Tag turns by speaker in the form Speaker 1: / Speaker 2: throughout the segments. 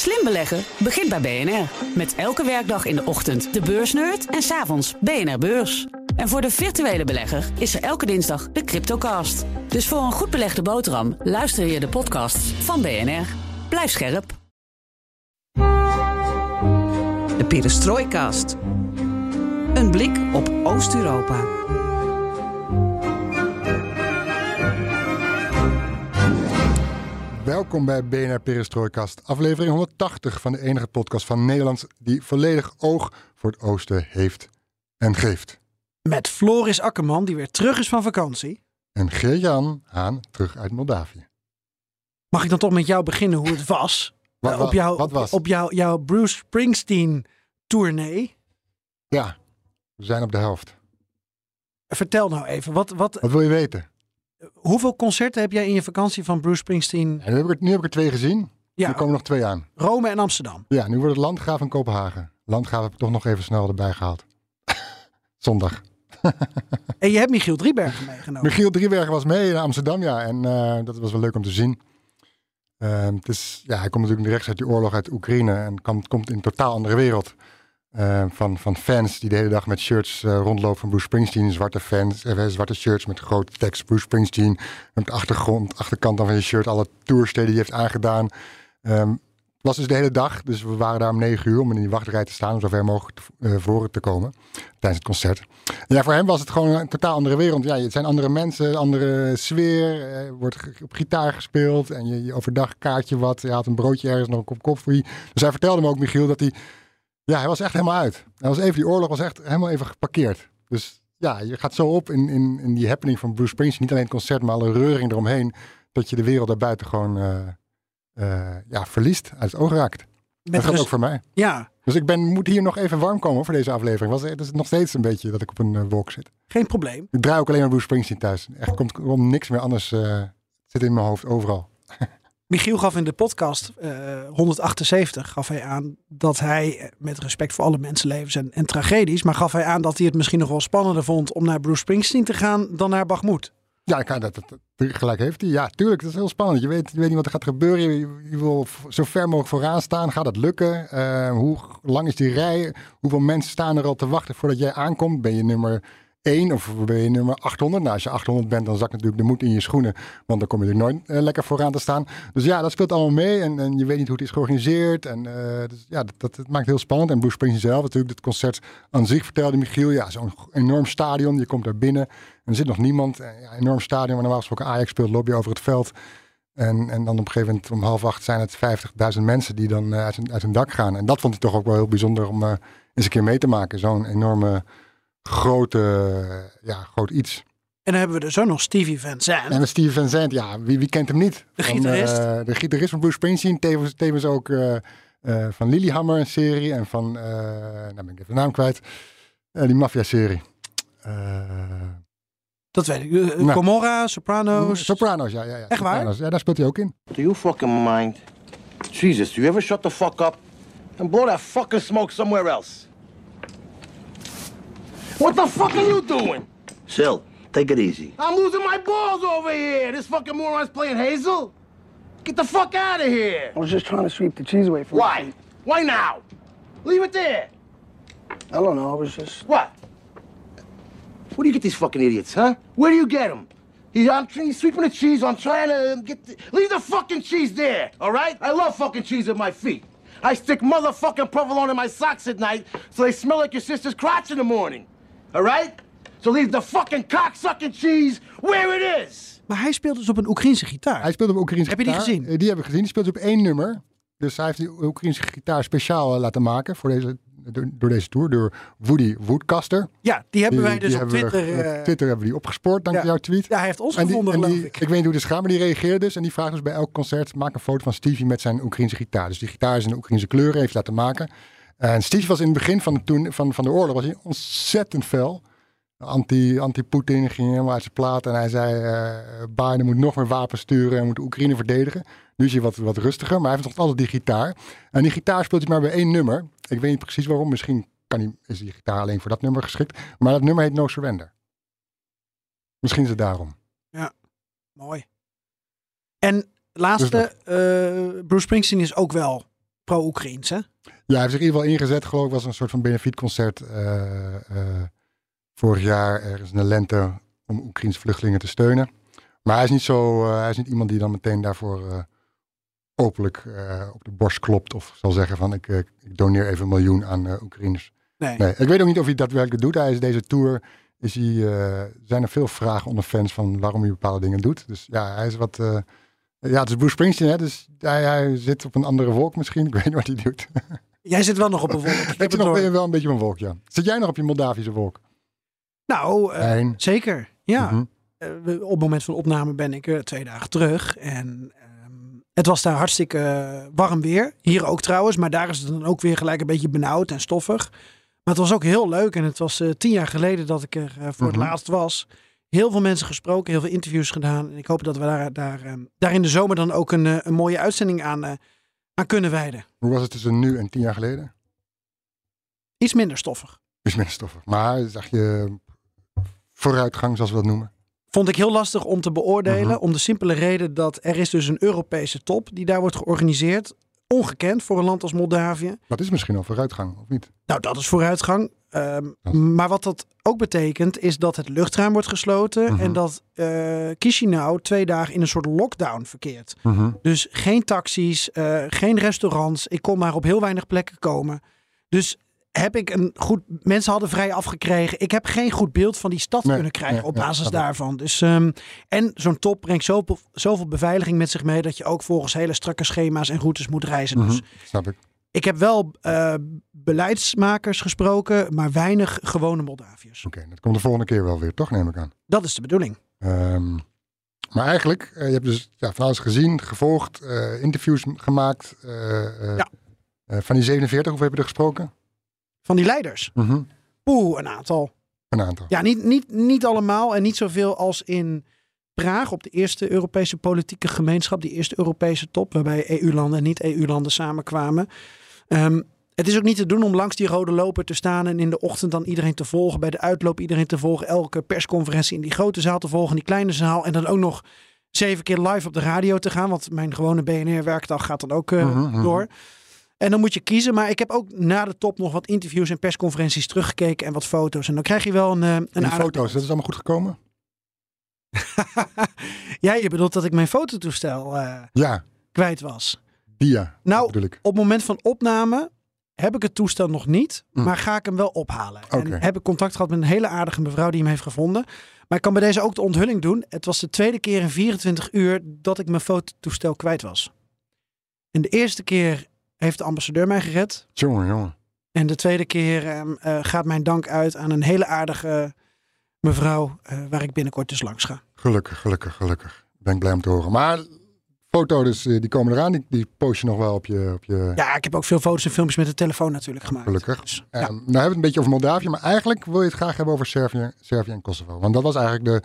Speaker 1: Slim beleggen begint bij BNR. Met elke werkdag in de ochtend de beursnerd en s'avonds BNR Beurs. En voor de virtuele belegger is er elke dinsdag de Cryptocast. Dus voor een goed belegde boterham luister je de podcasts van BNR. Blijf scherp.
Speaker 2: De Perestrooikast. Een blik op Oost-Europa.
Speaker 3: Welkom bij BNR Perestrooikast, aflevering 180 van de enige podcast van Nederland die volledig oog voor het oosten heeft en geeft.
Speaker 4: Met Floris Akkerman, die weer terug is van vakantie.
Speaker 3: En Geert-Jan Haan terug uit Moldavië.
Speaker 4: Mag ik dan toch met jou beginnen hoe het was?
Speaker 3: Wat,
Speaker 4: Eh, op jouw,
Speaker 3: wat was?
Speaker 4: Op jouw, jouw Bruce Springsteen tournee.
Speaker 3: Ja, we zijn op de helft.
Speaker 4: Vertel nou even, wat, wat,
Speaker 3: Wat wil je weten?
Speaker 4: Hoeveel concerten heb jij in je vakantie van Bruce Springsteen?
Speaker 3: En nu, heb ik er, nu heb ik er twee gezien.
Speaker 4: Ja,
Speaker 3: Er komen nog twee aan.
Speaker 4: Rome en Amsterdam.
Speaker 3: Ja, nu wordt het Landgraaf in Kopenhagen. Landgraaf heb ik toch nog even snel erbij gehaald. Zondag.
Speaker 4: En je hebt Michiel Driebergen meegenomen.
Speaker 3: Michiel Driebergen was mee in Amsterdam, ja. En eh, dat was wel leuk om te zien. Eh, het is, ja, hij komt natuurlijk rechts uit die oorlog uit Oekraïne. En komt, komt in een totaal andere wereld. Eh, van, van fans die de hele dag met shirts eh, rondlopen van Bruce Springsteen. Zwarte fans, eh, zwarte shirts met grote tekst Bruce Springsteen. En op de achtergrond, achterkant van je shirt alle toursteden die hij heeft aangedaan. Ehm, het was dus de hele dag, dus we waren daar om negen uur om in die wachtrij te staan, om zo ver mogelijk eh, voor te komen tijdens het concert. Ja, voor hem was het gewoon een totaal andere wereld. Ja, het zijn andere mensen, andere sfeer. Er wordt op gitaar gespeeld en je, je overdag kaartje wat. Je had een broodje ergens, nog een kop koffie. Dus hij vertelde me ook, Michiel, dat hij... Ja, hij was echt helemaal uit. Hij was even, die oorlog was echt helemaal even geparkeerd. Dus ja, je gaat zo op in, in, in die happening van Bruce Springsteen. Niet alleen het concert, maar alle reuring eromheen. Dat je de wereld daarbuiten gewoon eh, eh, ja, verliest, uit het oog raakt. Dat
Speaker 4: Met
Speaker 3: geldt
Speaker 4: rust-
Speaker 3: ook voor mij.
Speaker 4: Ja,
Speaker 3: Dus ik ben, moet hier nog even warm komen voor deze aflevering. Was, het is nog steeds een beetje dat ik op een eh, wolk zit.
Speaker 4: geen probleem.
Speaker 3: Ik draai ook alleen maar Bruce Springsteen thuis. Echt komt om niks meer anders. zit in mijn hoofd overal.
Speaker 4: Michiel gaf in de podcast eh, 178 gaf hij aan dat hij, eh, met respect voor alle mensenlevens en, en tragedies, maar gaf hij aan dat hij het misschien nog wel spannender vond om naar Bruce Springsteen te gaan dan naar Bagmoed.
Speaker 3: Ja, ik dat, dat, gelijk heeft hij. Ja, tuurlijk. Dat is heel spannend. Je weet, je weet niet wat er gaat gebeuren. Je, wil zo ver mogelijk vooraan staan. Gaat dat lukken? Eh, hoe lang is die rij? Hoeveel mensen staan er al te wachten voordat jij aankomt? Ben je nummer 1 of ben je nummer 800? Nou, als je 800 bent, dan zakt natuurlijk de moed in je schoenen. Want dan kom je er nooit eh, lekker vooraan te staan. Dus ja, dat speelt allemaal mee. En, en je weet niet hoe het is georganiseerd. En eh, dus, ja, dat, dat, maakt het heel spannend. En Bruce Springsteen zelf, natuurlijk, het concert aan zich vertelde Michiel. Ja, zo'n enorm stadion. Je komt daar binnen. En er zit nog niemand. Eh, Ja, enorm stadion. Maar normaal gesproken Ajax speelt, je over het veld. En, en dan op een gegeven moment om half acht zijn het 50.000 mensen die dan uit, hun, uit hun dak gaan. En dat vond hij toch ook wel heel bijzonder om eens een keer mee te maken. Zo'n enorme grote, ja, groot iets.
Speaker 4: En dan hebben we dus ook nog Stevie Van Zandt.
Speaker 3: En Steven Van Zandt, ja, wie, wie kent hem niet?
Speaker 4: De
Speaker 3: Van,
Speaker 4: gitarist.
Speaker 3: eh, de gitarist van Bruce Springsteen. Tevens, tevens ook eh, eh, van Lilyhammer, een serie. En van, eh nou ben ik even de naam kwijt. Eh, die maffia-serie. Eh,
Speaker 4: Dat weet ik. Uh,
Speaker 3: Nou.
Speaker 4: Gomorra, Sopranos.
Speaker 3: Sopranos, ja, ja, ja.
Speaker 4: Echt waar?
Speaker 3: Sopranos. Ja, daar speelt hij ook in.
Speaker 5: Do you fucking mind? Jesus, do you ever shut the fuck up and blow that fucking smoke somewhere else? What the fuck are you doing?
Speaker 6: Sil, take it easy.
Speaker 5: I'm losing my balls over here. This fucking moron's playing Hazel. Get the fuck out of here.
Speaker 7: I was just trying to sweep the cheese away from
Speaker 5: Why? Why now? Leave it there.
Speaker 7: I don't know. I was just.
Speaker 5: What? Where do you get these fucking idiots, huh? Where do you get them? He's, I'm tr- he's sweeping the cheese. I'm trying to get. The, leave the fucking cheese there, all right? I love fucking cheese at my feet. I stick motherfucking provolone in my socks at night so they smell like your sister's crotch in the morning, all right? So leave the fucking cocksucking cheese where it is.
Speaker 4: Maar hij speelt dus op een Oekraïnse gitaar.
Speaker 3: Hij speelt op Oekraïnse
Speaker 4: Heb je die
Speaker 3: gitaar.
Speaker 4: gezien?
Speaker 3: Eh, Die heb ik gezien. Die speelt op één nummer. Dus hij heeft die Oekraïnse gitaar speciaal eh, laten maken voor deze, door, deze tour. Door Woody Woodcaster.
Speaker 4: Ja, die hebben
Speaker 3: Die-
Speaker 4: wij dus op
Speaker 3: hebben we-
Speaker 4: Twitter.
Speaker 3: op
Speaker 4: eh,
Speaker 3: Twitter hebben we die opgespoord, dank
Speaker 4: ja.
Speaker 3: jouw tweet.
Speaker 4: Ja, hij heeft ons
Speaker 3: En die-
Speaker 4: gevonden,
Speaker 3: en
Speaker 4: geloof
Speaker 3: die-
Speaker 4: ik.
Speaker 3: Ik weet niet hoe dit gaat, maar die reageerde dus. En die vraagt dus bij elk concert, maak een foto van Stevie met zijn Oekraïnse gitaar. Dus die gitaar is in de Oekraïnse kleuren, heeft laten maken. En Stevie was in het begin van de, toen, van, van de oorlog was hij ontzettend fel. Anti- Anti-Poetin ging helemaal uit zijn plaat. En hij zei, eh Biden moet nog meer wapens sturen en moet de Oekraïne verdedigen. Nu is hij wat, wat rustiger, maar hij heeft nog altijd die gitaar. En die gitaar speelt hij maar bij één nummer. Ik weet niet precies waarom. Misschien kan hij, is die gitaar alleen voor dat nummer geschikt. Maar dat nummer heet No Surrender. Misschien is het daarom.
Speaker 4: Mooi. En laatste,
Speaker 3: Dus
Speaker 4: eh, Bruce Springsteen is ook wel pro-Oekraïns, hè?
Speaker 3: Ja, hij heeft zich in ieder geval ingezet, geloof ik. was een soort van benefietconcert eh, eh, vorig jaar, ergens in de lente, om Oekraïnse vluchtelingen te steunen. Maar hij is niet zo, eh, hij is niet iemand die dan meteen daarvoor openlijk op de borst klopt of zal zeggen van ik, ik doneer even een miljoen aan eh, Oekraïners.
Speaker 4: Nee.
Speaker 3: Nee, ik weet ook niet of hij dat daadwerkelijk doet. Hij is deze tour, is hij, zijn er veel vragen onder fans van waarom hij bepaalde dingen doet. Dus ja, hij is wat, ja, het is Bruce Springsteen, hè, dus hij, hij zit op een andere wolk misschien. Ik weet niet wat hij doet.
Speaker 4: Jij zit wel nog op een wolk. Ik heb
Speaker 3: zit nog
Speaker 4: door.
Speaker 3: wel- een beetje op een wolk, ja. Zit jij nog op je Moldavische wolk?
Speaker 4: Nou,
Speaker 3: Fijn.
Speaker 4: zeker. Ja.
Speaker 3: Mhm.
Speaker 4: Eh, op het moment van opname ben ik eh, twee dagen terug. En ehm, het was daar hartstikke warm weer. Hier ook trouwens. Maar daar is het dan ook weer gelijk een beetje benauwd en stoffig. Maar het was ook heel leuk. En het was tien jaar geleden dat ik er voor
Speaker 3: Mhm.
Speaker 4: het laatst was. Heel veel mensen gesproken, heel veel interviews gedaan. En ik hoop dat we daar, daar, ehm, daar in de zomer dan ook een, een mooie uitzending aan, aan kunnen wijden.
Speaker 3: Hoe was het tussen nu en tien jaar geleden?
Speaker 4: Iets minder stoffig.
Speaker 3: Is minder stoffig. Maar zag je vooruitgang, zoals we dat noemen?
Speaker 4: Vond ik heel lastig om te beoordelen.
Speaker 3: Mhm.
Speaker 4: Om de simpele reden dat er is dus een Europese top die daar wordt georganiseerd. Ongekend voor een land als Moldavië.
Speaker 3: Dat is misschien al vooruitgang, of niet?
Speaker 4: Nou, dat is vooruitgang. Ehm, maar wat dat ook betekent, is dat het luchtruim wordt gesloten.
Speaker 3: Mhm.
Speaker 4: En dat eh Chisinau twee dagen in een soort lockdown verkeert. Dus geen taxis, eh, geen restaurants. Ik kon maar op heel weinig plekken komen. Dus heb ik een goed. Mensen hadden vrij afgekregen. Ik heb geen goed beeld van die stad
Speaker 3: Nee,
Speaker 4: kunnen krijgen
Speaker 3: nee,
Speaker 4: op basis daarvan. Dus, ehm, en zo'n top brengt zoveel, zoveel beveiliging met zich mee dat je ook volgens hele strakke schema's en routes moet reizen.
Speaker 3: Mhm,
Speaker 4: Dus
Speaker 3: Snap ik.
Speaker 4: Ik heb wel eh, beleidsmakers gesproken, maar weinig gewone Moldaviërs.
Speaker 3: Oké, dat komt de volgende keer wel weer, toch? Neem ik aan.
Speaker 4: Dat is de bedoeling.
Speaker 3: Ehm, maar eigenlijk, eh, je hebt dus ja, van alles gezien, gevolgd, eh, interviews gemaakt.
Speaker 4: Ja.
Speaker 3: van die 47, hoeveel heb je er gesproken?
Speaker 4: Van die leiders.
Speaker 3: Mhm,
Speaker 4: Oeh, een aantal.
Speaker 3: Een aantal.
Speaker 4: Ja, niet, niet, niet allemaal en niet zoveel als in Praag op de eerste Europese politieke gemeenschap, die eerste Europese top, waarbij EU-landen en niet-EU-landen samenkwamen. Ehm, het is ook niet te doen om langs die rode loper te staan en in de ochtend dan iedereen te volgen, bij de uitloop iedereen te volgen, elke persconferentie in die grote zaal te volgen, in die kleine zaal en dan ook nog zeven keer live op de radio te gaan, want mijn gewone BNR-werkdag gaat dan ook eh,
Speaker 3: Mhm, mhm.
Speaker 4: door. En dan moet je kiezen. Maar ik heb ook na de top nog wat interviews en persconferenties teruggekeken en wat foto's. En dan krijg je wel een, eh, een
Speaker 3: En die
Speaker 4: aardig
Speaker 3: foto's, dat is allemaal goed gekomen?
Speaker 4: ja, je bedoelt dat ik mijn fototoestel eh,
Speaker 3: Ja,
Speaker 4: kwijt was.
Speaker 3: Dia,
Speaker 4: Nou. Op het moment van opname heb ik het toestel nog niet,
Speaker 3: Mm.
Speaker 4: maar ga ik hem wel ophalen. En heb ik contact gehad met een hele aardige mevrouw die hem heeft gevonden. Maar ik kan bij deze ook de onthulling doen. Het was de tweede keer in 24 uur dat ik mijn fototoestel kwijt was. En de eerste keer heeft de ambassadeur mij gered.
Speaker 3: Jongen, jongen.
Speaker 4: En de tweede keer ehm, eh, gaat mijn dank uit aan een hele aardige mevrouw eh, waar ik binnenkort dus langs ga.
Speaker 3: Gelukkig, gelukkig, gelukkig. Ben ik blij om te horen. Maar foto's, dus, eh, die komen eraan. Die, die post je nog wel op je... Op je
Speaker 4: Ja, ik heb ook veel foto's en filmpjes met de telefoon natuurlijk gemaakt.
Speaker 3: Gelukkig.
Speaker 4: Dus,
Speaker 3: Eh,
Speaker 4: ja.
Speaker 3: Nou hebben we het een beetje over Moldavië, maar eigenlijk wil je het graag hebben over Servië, Servië en Kosovo. Want dat was eigenlijk de,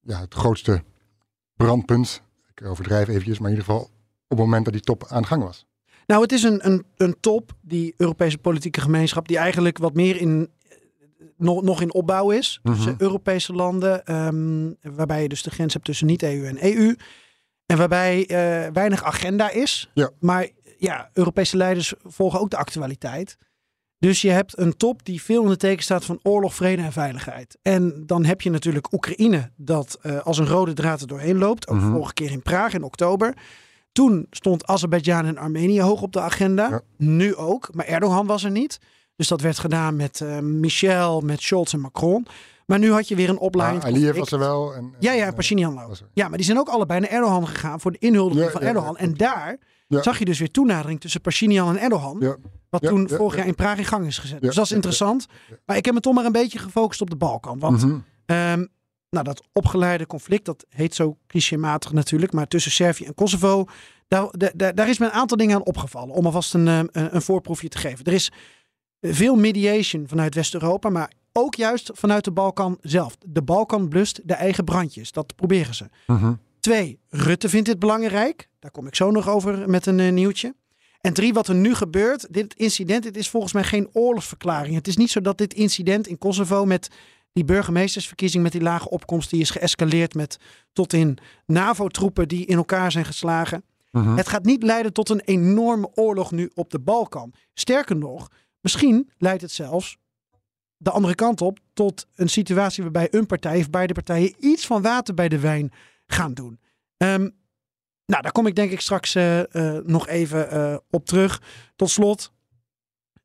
Speaker 3: ja, het grootste brandpunt. Ik overdrijf eventjes, maar in ieder geval op het moment dat die top aan de gang was.
Speaker 4: Nou, het is een, een, een top, die Europese politieke gemeenschap, die eigenlijk wat meer in, eh, nog, nog in opbouw is.
Speaker 3: Mhm.
Speaker 4: Europese landen, ehm, waarbij je dus de grens hebt tussen niet-EU en EU. En waarbij eh, weinig agenda is.
Speaker 3: Ja.
Speaker 4: Maar ja, Europese leiders volgen ook de actualiteit. Dus je hebt een top die veel in de teken staat van oorlog, vrede en veiligheid. En dan heb je natuurlijk Oekraïne dat eh, als een rode draad er doorheen loopt. Ook
Speaker 3: Mhm.
Speaker 4: vorige keer in Praag in oktober. Toen stond Azerbeidzjan en Armenië hoog op de agenda.
Speaker 3: Ja.
Speaker 4: Nu ook, maar Erdogan was er niet. Dus dat werd gedaan met eh, Michel, met Scholz en Macron. Maar nu had je weer een opleiding.
Speaker 3: Aliyev was er wel. En,
Speaker 4: Ja, ja,
Speaker 3: en
Speaker 4: Pashinyan ook. Ja, maar die zijn ook allebei naar Erdogan gegaan voor de inhuldiging
Speaker 3: Ja,
Speaker 4: van
Speaker 3: ja,
Speaker 4: Erdogan.
Speaker 3: ja,
Speaker 4: en daar
Speaker 3: Ja.
Speaker 4: zag je dus weer toenadering tussen Pashinyan en Erdogan.
Speaker 3: Ja,
Speaker 4: Wat
Speaker 3: Ja,
Speaker 4: toen
Speaker 3: ja,
Speaker 4: vorig
Speaker 3: ja.
Speaker 4: jaar in Praag in gang is gezet.
Speaker 3: Ja,
Speaker 4: dus dat is
Speaker 3: ja,
Speaker 4: interessant. Maar ik heb me toch maar een beetje gefocust op de Balkan. Want
Speaker 3: mhm.
Speaker 4: Ehm, nou, dat opgeleide conflict, dat heet zo clichématig natuurlijk, maar tussen Servië en Kosovo, daar, daar, daar is me een aantal dingen aan opgevallen. Om alvast een, eh, een, een voorproefje te geven. Er is veel mediation vanuit West-Europa, maar ook juist vanuit de Balkan zelf. De Balkan blust de eigen brandjes. Dat proberen ze.
Speaker 3: Mhm.
Speaker 4: Twee, Rutte vindt dit belangrijk. Daar kom ik zo nog over met een eh, nieuwtje. En drie, wat er nu gebeurt. Dit incident, dit is volgens mij geen oorlogsverklaring. Het is niet zo dat dit incident in Kosovo met die burgemeestersverkiezing met die lage opkomst, die is geëscaleerd met tot in NAVO-troepen die in elkaar zijn geslagen.
Speaker 3: Mhm.
Speaker 4: Het gaat niet leiden tot een enorme oorlog nu op de Balkan. Sterker nog, misschien leidt het zelfs de andere kant op tot een situatie waarbij een partij of beide partijen iets van water bij de wijn gaan doen. Ehm, nou, daar kom ik denk ik straks eh, eh, nog even eh, op terug. Tot slot,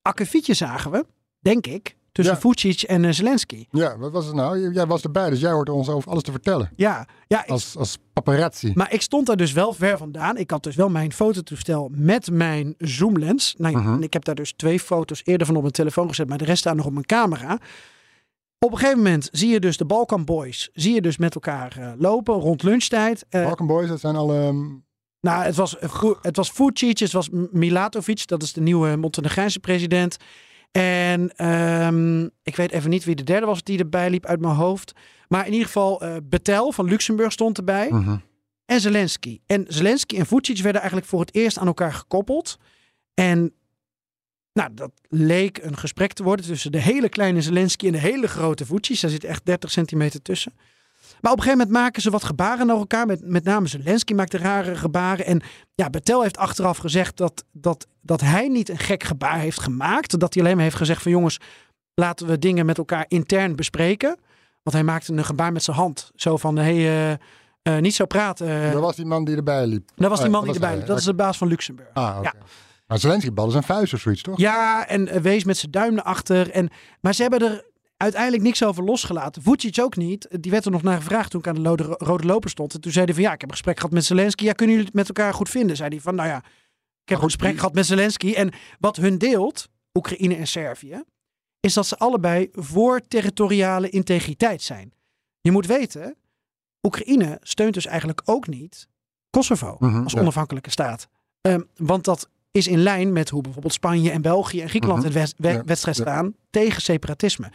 Speaker 4: akkefietje zagen we, denk ik, tussen
Speaker 3: Ja.
Speaker 4: Vucic en eh, Zelensky.
Speaker 3: Ja, wat was het nou? Jij was erbij, dus jij hoort ons over alles te vertellen.
Speaker 4: Ja, ja
Speaker 3: Als, als paparazzi.
Speaker 4: maar ik stond daar dus wel ver vandaan. Ik had dus wel mijn fototoestel met mijn zoomlens. Nou, ja,
Speaker 3: Mhm.
Speaker 4: en ik heb daar dus twee foto's eerder van op mijn telefoon gezet, maar de rest staan nog op mijn camera. Op een gegeven moment zie je dus de Balkan Boys, zie je dus met elkaar eh, lopen rond lunchtijd. Eh,
Speaker 3: Balkan Boys, dat zijn alle... ehm,
Speaker 4: nou, het was, het was Vucic, het was Milatovic, dat is de nieuwe Montenegrijnse president. En ehm, ik weet even niet wie de derde was die erbij liep uit mijn hoofd. Maar in ieder geval, eh Betel van Luxemburg stond erbij.
Speaker 3: mhm.
Speaker 4: En Zelensky. En Zelensky en Vucic werden eigenlijk voor het eerst aan elkaar gekoppeld. En nou, dat leek een gesprek te worden tussen de hele kleine Zelensky en de hele grote Vucic. Daar zit echt 30 centimeter tussen. Maar op een gegeven moment maken ze wat gebaren naar elkaar. Met, met name Zelensky maakte rare gebaren. En ja, Betel heeft achteraf gezegd dat, dat, dat hij niet een gek gebaar heeft gemaakt. Dat hij alleen maar heeft gezegd van jongens, laten we dingen met elkaar intern bespreken. Want hij maakte een gebaar met zijn hand. Zo van, hé, hey, eh, eh, niet zo praten. Eh,
Speaker 3: dat was die man die erbij liep.
Speaker 4: dat was die
Speaker 3: Oh,
Speaker 4: man die erbij
Speaker 3: hij.
Speaker 4: liep. Dat is de baas van Luxemburg.
Speaker 3: Ah, oké.
Speaker 4: Ja.
Speaker 3: Maar Zelensky balde zijn vuist of zoiets, toch?
Speaker 4: Ja, en eh, wees met zijn duim naar achter. En, maar ze hebben er uiteindelijk niks over losgelaten. Vucic ook niet. Die werd er nog naar gevraagd toen ik aan de rode, rode loper stond. En toen zei hij van ja, ik heb een gesprek gehad met Zelensky. Ja, kunnen jullie het met elkaar goed vinden? Zei hij van nou ja, ik heb een gesprek gehad met Zelensky. En wat hun deelt, Oekraïne en Servië, is dat ze allebei voor territoriale integriteit zijn. Je moet weten, Oekraïne steunt dus eigenlijk ook niet Kosovo
Speaker 3: Mhm,
Speaker 4: als
Speaker 3: ja.
Speaker 4: onafhankelijke staat. Ehm, want dat is in lijn met hoe bijvoorbeeld Spanje en België en Griekenland
Speaker 3: Mhm.
Speaker 4: in
Speaker 3: Ja,
Speaker 4: wedstrijd
Speaker 3: ja.
Speaker 4: staan tegen separatisme.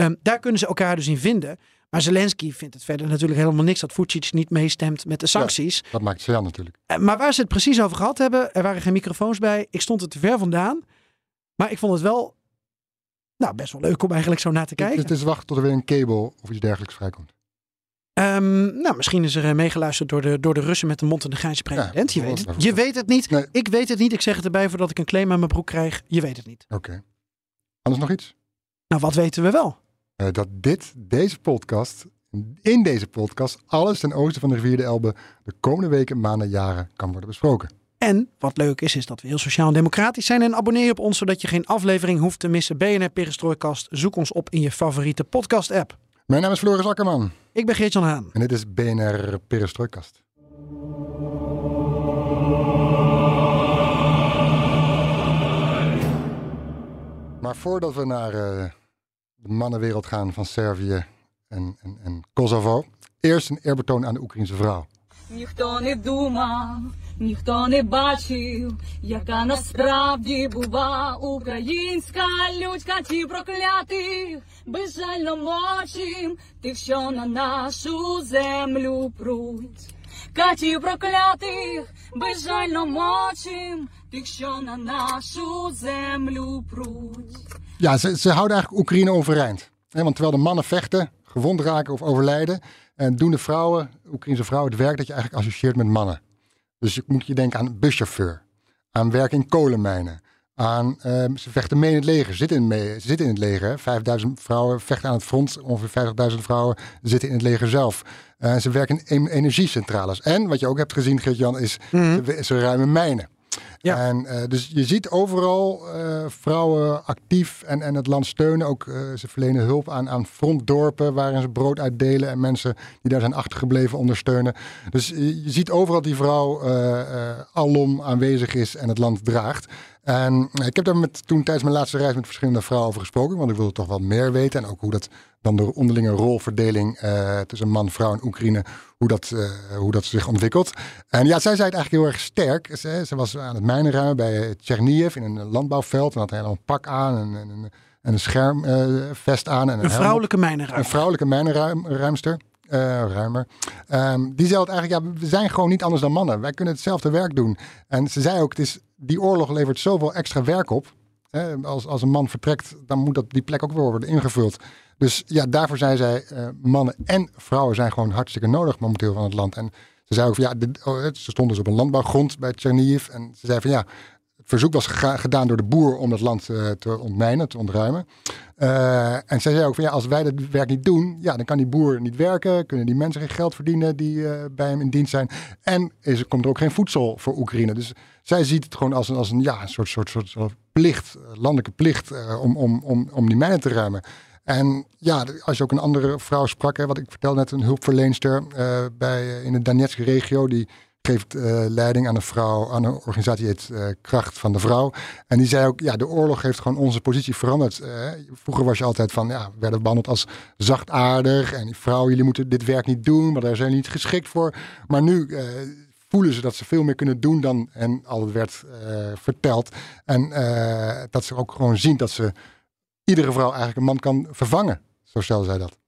Speaker 4: Ehm, daar kunnen ze elkaar dus in vinden. Maar Zelensky vindt het verder natuurlijk helemaal niks dat Vucic niet meestemt met de sancties.
Speaker 3: Dat maakt Sejan natuurlijk.
Speaker 4: Eh, Maar waar ze het precies over gehad hebben, er waren geen microfoons bij. Ik stond er te ver vandaan. Maar ik vond het wel nou, best wel leuk om eigenlijk zo naar te kijken.
Speaker 3: het is wachten tot er weer een kabel of iets dergelijks vrijkomt.
Speaker 4: Ehm, nou, misschien is er eh, meegeluisterd door de, door de Russen met de Montenegrijnse president. je, weet het, je weet het niet.
Speaker 3: Nee.
Speaker 4: Ik weet het niet. Ik zeg het erbij voordat ik een claim aan mijn broek krijg. Je weet het niet.
Speaker 3: Oké. Anders nog iets?
Speaker 4: Nou, wat weten we wel?
Speaker 3: Eh, dat dit, deze podcast, in deze podcast, alles ten oosten van de rivier de Elbe de komende weken, maanden, jaren kan worden besproken.
Speaker 4: En wat leuk is, is dat we heel sociaal en democratisch zijn. En abonneer je op ons, zodat je geen aflevering hoeft te missen. BNR Perestrooikast. Zoek ons op in je favoriete podcast-app.
Speaker 3: Mijn naam is Floris Akkerman
Speaker 4: Ik ben Geert-Jan Haan.
Speaker 3: en dit is BNR Perestrooikast. Maar voordat we naar eh, de mannenwereld gaan van Servië en, en, en Kosovo, eerst een eerbetoon aan de Oekraïnse vrouw.
Speaker 8: Ніхто не думав, ніхто не бачив, яка насправді бува українська людька ті проклятих, безжально мочим тих, що на нашу землю пруть. Катів проклятих, безжально мочим тих, що на нашу землю пруть.
Speaker 3: Ja, ze, ze houden eigenlijk Oekraïne overeind. Want terwijl de mannen vechten, gewond raken of overlijden, en doen de vrouwen, Oekraïnse vrouwen, het werk dat je eigenlijk associeert met mannen. Dus je moet je denken aan buschauffeur, aan werk in kolenmijnen, aan ehm, ze vechten mee in het leger, zitten in, mee, ze zitten in het leger. hè. 5000 vrouwen vechten aan het front, ongeveer 50.000 vrouwen zitten in het leger zelf. Eh, ze werken in energiecentrales. En wat je ook hebt gezien, Geert-Jan, is ze, ze ruimen mijnen.
Speaker 4: Ja.
Speaker 3: En, eh, dus je ziet overal eh, vrouwen actief en, en het land steunen. Ook eh, ze verlenen hulp aan, aan frontdorpen waarin ze brood uitdelen en mensen die daar zijn achtergebleven ondersteunen. Dus je, ziet overal die vrouw alom aanwezig is en het land draagt. En ik heb daar met, toen tijdens mijn laatste reis met verschillende vrouwen over gesproken, want ik wilde toch wel meer weten. En ook hoe dat dan de onderlinge rolverdeling tussen man, vrouw en Oekraïne, hoe dat, hoe dat zich ontwikkelt. En ja, zij zei het eigenlijk heel erg sterk. Ze, ze was aan het mijnenruimen bij eh, Chernihiv in een landbouwveld. En had helemaal een pak aan en, en, en een schermvest aan. En
Speaker 4: Een vrouwelijke mijnenruim.
Speaker 3: Een vrouwelijke mijnenruimster. eh, ruimer. Ehm, die zei het eigenlijk, ja, we zijn gewoon niet anders dan mannen. Wij kunnen hetzelfde werk doen. En ze zei ook, het is, die oorlog levert zoveel extra werk op. Hè, als, als een man vertrekt, dan moet dat, die plek ook weer worden ingevuld. Dus ja, daarvoor zei zij, eh, mannen en vrouwen zijn gewoon hartstikke nodig momenteel van het land. En Ze zei ook van ja, oh, ze stonden dus op een landbouwgrond bij Tchernihiv. En ze zei van ja, het verzoek was gedaan door de boer om dat land eh, te ontmijnen, te ontruimen. Eh, en zij zei ook van ja, als wij dat werk niet doen, ja, dan kan die boer niet werken. Kunnen die mensen geen geld verdienen die eh, bij hem in dienst zijn. En is, komt er ook geen voedsel voor Oekraïne. Dus zij ziet het gewoon als een, als een, ja, een soort, soort, soort, soort plicht, landelijke plicht om, om, om, om die mijnen te ruimen. En ja, als je ook een andere vrouw sprak, hè, wat ik vertelde net, een hulpverleenster eh, bij, eh, in de Donetsk regio, die geeft eh, leiding aan een vrouw, aan een organisatie die heet Kracht van de Vrouw. En die zei ook, ja, de oorlog heeft gewoon onze positie veranderd. Vroeger was je altijd van, ja, we werden behandeld als zachtaardig en vrouwen, jullie moeten dit werk niet doen, maar daar zijn jullie niet geschikt voor. Maar nu voelen ze dat ze veel meer kunnen doen dan en al werd verteld. En dat ze ook gewoon zien dat ze iedere vrouw eigenlijk een man kan vervangen. Zo stelde zij dat.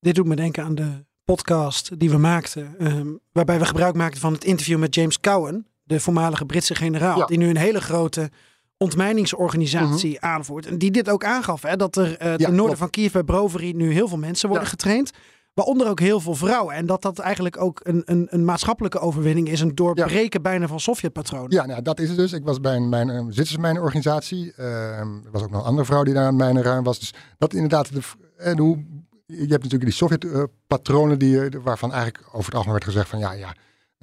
Speaker 4: Dit doet me denken aan de podcast die we maakten. ehm, waarbij we gebruik maakten van het interview met James Cowen. De voormalige Britse generaal.
Speaker 3: Ja.
Speaker 4: Die nu een hele grote ontmijningsorganisatie aanvoert. En die dit ook aangaf. Hè, dat er eh ten noorden
Speaker 3: klopt.
Speaker 4: van Kiev bij Brovary nu heel veel mensen worden
Speaker 3: Ja.
Speaker 4: getraind. Waaronder ook heel veel vrouwen. En dat dat eigenlijk ook een, een, een maatschappelijke overwinning is. Een doorbreken bijna van Sovjetpatronen.
Speaker 3: Ja, nou, dat is het dus. Ik was bij een mijn, uh, Zwitserse mijnenorganisatie. Uh, er was ook nog een andere vrouw die daar aan mijnen ruim was. Dus dat inderdaad, de, en hoe, je hebt natuurlijk die Sovjet-patronen die, uh, waarvan eigenlijk over het algemeen werd gezegd van ja, ja,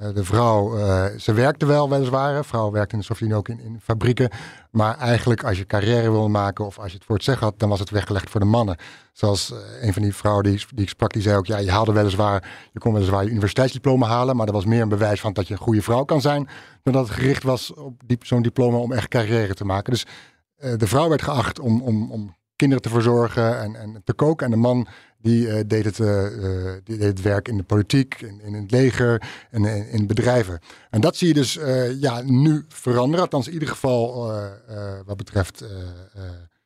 Speaker 3: de vrouw, uh, ze werkte wel weliswaar. Vrouw werkte in de ook in, in, fabrieken. Maar eigenlijk als je carrière wil maken of als je het voor het zeggen had, dan was het weggelegd voor de mannen. Zoals uh, een van die vrouwen die, die ik sprak, die zei ook, ja, je haalde weliswaar, je kon weliswaar je universiteitsdiploma halen, maar dat was meer een bewijs van dat je een goede vrouw kan zijn, dan dat het gericht was op die, zo'n diploma om echt carrière te maken. Dus de vrouw werd geacht om, om, om kinderen te verzorgen en, en te koken. En de man die, uh, deed, het, uh, die deed het werk in de politiek, in, in het leger en in, in, bedrijven. En dat zie je dus uh, ja, nu veranderen. Althans in ieder geval wat betreft...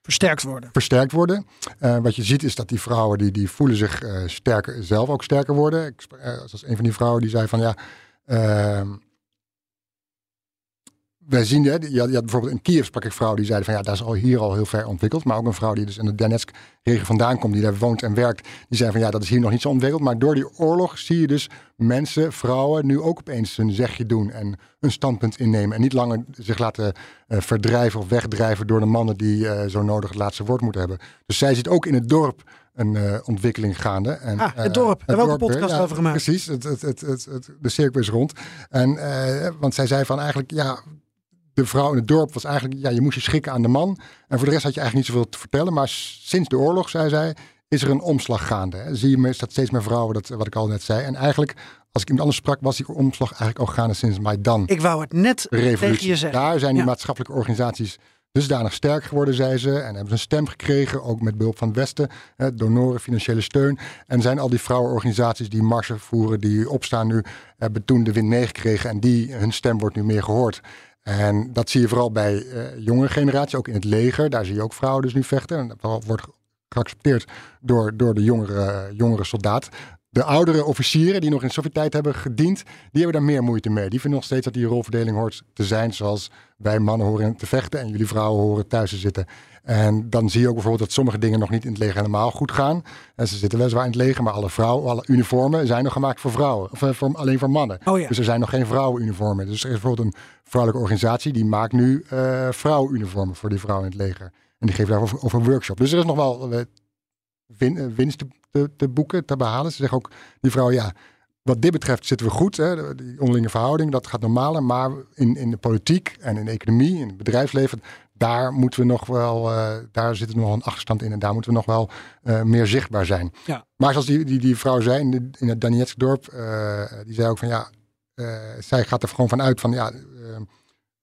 Speaker 4: versterkt worden.
Speaker 3: Versterkt worden. wat je ziet is dat die vrouwen die, die voelen zich sterker, zelf ook sterker worden. Ik, zoals een van die vrouwen die zei van ja... wij zien, hè, je, had, bijvoorbeeld in Kiev sprak ik vrouwen die zeiden van ja, dat is al hier al heel ver ontwikkeld. Maar ook een vrouw die dus in de Donetsk-regio vandaan komt, die daar woont en werkt, die zei van ja, dat is hier nog niet zo ontwikkeld. Maar door die oorlog zie je dus mensen, vrouwen, nu ook opeens hun zegje doen en een standpunt innemen. En niet langer zich laten uh, verdrijven of wegdrijven door de mannen die uh, zo nodig het laatste woord moeten hebben. Dus zij ziet ook in het dorp een uh, ontwikkeling gaande. En,
Speaker 4: ah, het dorp. Daar hebben we ook een podcast
Speaker 3: ja,
Speaker 4: over gemaakt.
Speaker 3: Precies, het, het, het, het, de cirkel is rond. En, uh, want zij zei van eigenlijk, ja, de vrouw in het dorp was eigenlijk, ja, je moest je schikken aan de man. En voor de rest had je eigenlijk niet zoveel te vertellen. Maar sinds de oorlog, zei zij, is er een omslag gaande. Hè. Zie je dat steeds meer vrouwen, dat, wat ik al net zei. En eigenlijk, als ik iemand anders sprak, was die omslag eigenlijk al gaande sinds Maidan.
Speaker 4: Ik wou het net tegen je zeggen.
Speaker 3: Daar zijn die ja. maatschappelijke organisaties dusdanig sterk geworden, zei ze. En hebben ze een stem gekregen, ook met behulp van het Westen. Hè, donoren, financiële steun. En zijn al die vrouwenorganisaties die marsen voeren, die opstaan nu, hebben toen de wind meegekregen. En die, hun stem wordt nu meer gehoord. En dat zie je vooral bij uh, jonge generatie, ook in het leger. Daar zie je ook vrouwen dus nu vechten. En dat wordt geaccepteerd door, door de jongere, jongere soldaat. De oudere officieren die nog in Sovjet-tijd hebben gediend, die hebben daar meer moeite mee. Die vinden nog steeds dat die rolverdeling hoort te zijn zoals wij mannen horen te vechten en jullie vrouwen horen thuis te zitten. En dan zie je ook bijvoorbeeld dat sommige dingen nog niet in het leger helemaal goed gaan. En ze zitten weliswaar in het leger, maar alle vrouwen, alle uniformen zijn nog gemaakt voor vrouwen. Of voor, alleen voor mannen.
Speaker 4: Oh ja.
Speaker 3: Dus er zijn nog geen vrouwenuniformen. Dus er is bijvoorbeeld een vrouwelijke organisatie die maakt nu uh, vrouwenuniformen voor die vrouwen in het leger. En die geven daarover over een workshop. Dus er is nog wel uh, win, winst te, boeken, te behalen. Ze zeggen ook, die vrouwen, ja, wat dit betreft zitten we goed. Hè, die onderlinge verhouding, dat gaat normaler. Maar in, in de politiek en in de economie, in het bedrijfsleven, daar moeten we nog wel, uh, daar zit er nog een achterstand in. En daar moeten we nog wel uh, meer zichtbaar zijn.
Speaker 4: Ja.
Speaker 3: Maar zoals die, die, die vrouw zei in, de, in het Donetsk dorp, uh, die zei ook van ja, zij gaat er gewoon vanuit van ja,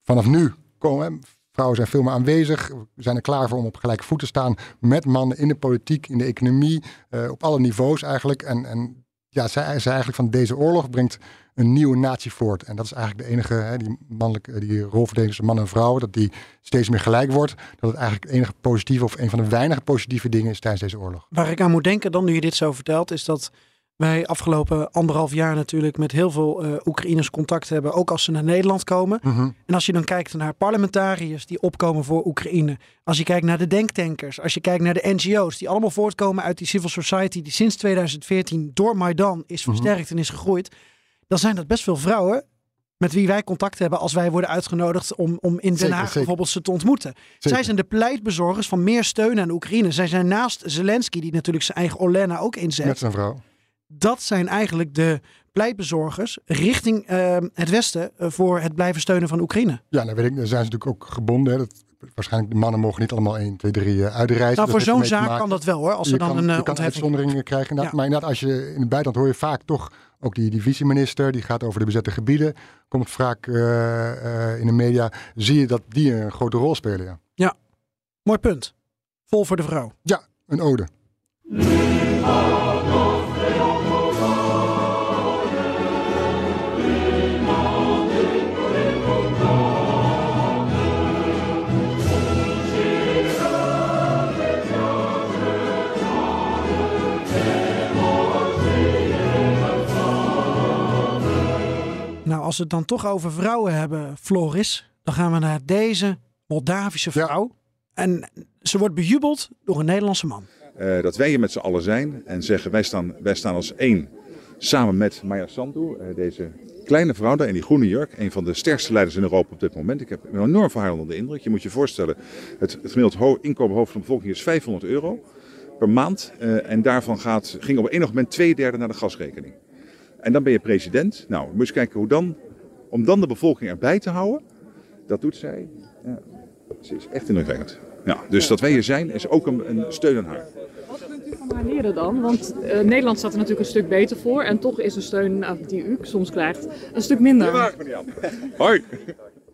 Speaker 3: vanaf nu komen Vrouwen zijn veel meer aanwezig. We zijn er klaar voor om op gelijke voet te staan met mannen in de politiek, in de economie, uh, op alle niveaus eigenlijk. En, en ja, zij, zij eigenlijk van deze oorlog brengt een nieuwe natie voort. En dat is eigenlijk de enige, hè, die mannelijke, die rolverdeling tussen man en vrouw, dat die steeds meer gelijk wordt. Dat het eigenlijk het enige positieve of een van de weinige positieve dingen is tijdens deze oorlog.
Speaker 4: Waar ik aan moet denken dan nu je dit zo vertelt, is dat wij afgelopen anderhalf jaar natuurlijk met heel veel uh, Oekraïners contact hebben, ook als ze naar Nederland komen.
Speaker 3: Mm
Speaker 4: -hmm. En als je dan kijkt naar parlementariërs die opkomen voor Oekraïne, als je kijkt naar de denktankers, als je kijkt naar de NGO's die allemaal voortkomen uit die civil society die sinds 2014 door Maidan is versterkt mm -hmm. en is gegroeid, dan zijn dat best veel vrouwen met wie wij contact hebben als wij worden uitgenodigd om, om in Den
Speaker 3: Zeker,
Speaker 4: Haag
Speaker 3: zeker.
Speaker 4: bijvoorbeeld ze te ontmoeten.
Speaker 3: Zeker.
Speaker 4: Zij zijn de pleitbezorgers van meer steun aan Oekraïne. Zij zijn naast Zelensky, die natuurlijk zijn eigen Olena ook inzet.
Speaker 3: Met zijn vrouw.
Speaker 4: Dat zijn eigenlijk de pleitbezorgers richting eh, het Westen eh, voor het blijven steunen van Oekraïne.
Speaker 3: Ja, nou weet ik, daar zijn ze natuurlijk ook gebonden. Hè. Dat, waarschijnlijk de mannen mogen niet allemaal 1, 2, 3 eh, uitreizen.
Speaker 4: Nou, voor zo'n zaak kan dat wel hoor. Als
Speaker 3: je
Speaker 4: dan
Speaker 3: kan,
Speaker 4: een
Speaker 3: je
Speaker 4: uh,
Speaker 3: kan uitzonderingen krijgen. Inderdaad.
Speaker 4: Ja.
Speaker 3: Maar inderdaad, als je in het buitenland hoor je vaak toch ook die, die vice-minister, die gaat over de bezette gebieden. Komt vaak eh, eh, in de media, zie je dat die een grote rol spelen. Ja,
Speaker 4: Mooi punt. Vol voor de vrouw.
Speaker 3: ja een ode.
Speaker 4: Als we het dan toch over vrouwen hebben, Floris, dan gaan we naar deze Moldavische
Speaker 3: Ja.
Speaker 4: vrouw. En ze wordt bejubeld door een Nederlandse man.
Speaker 9: Eh, dat wij hier met z'n allen zijn en zeggen wij staan, wij staan als één samen met Maya Sandu, eh, deze kleine vrouw daar in die groene jurk, een van de sterkste leiders in Europa op dit moment. Ik heb een enorm van haar onder de indruk. Je moet je voorstellen, het, het gemiddeld inkomen hoofd van de bevolking is 500 euro per maand. eh, en daarvan gaat, ging op enig moment twee derde naar de gasrekening. En dan ben je president. Nou, moet je eens kijken hoe dan, om dan de bevolking erbij te houden, dat doet zij. Ja, ze is echt indrukwekkend. Ja, dus dat wij hier zijn is ook een, een steun aan haar.
Speaker 10: Wat kunt u van haar leren dan? Want eh, Nederland staat er natuurlijk een stuk beter voor. En toch is de steun eh, die u soms krijgt een stuk minder.
Speaker 9: Daar me niet aan. Hoi!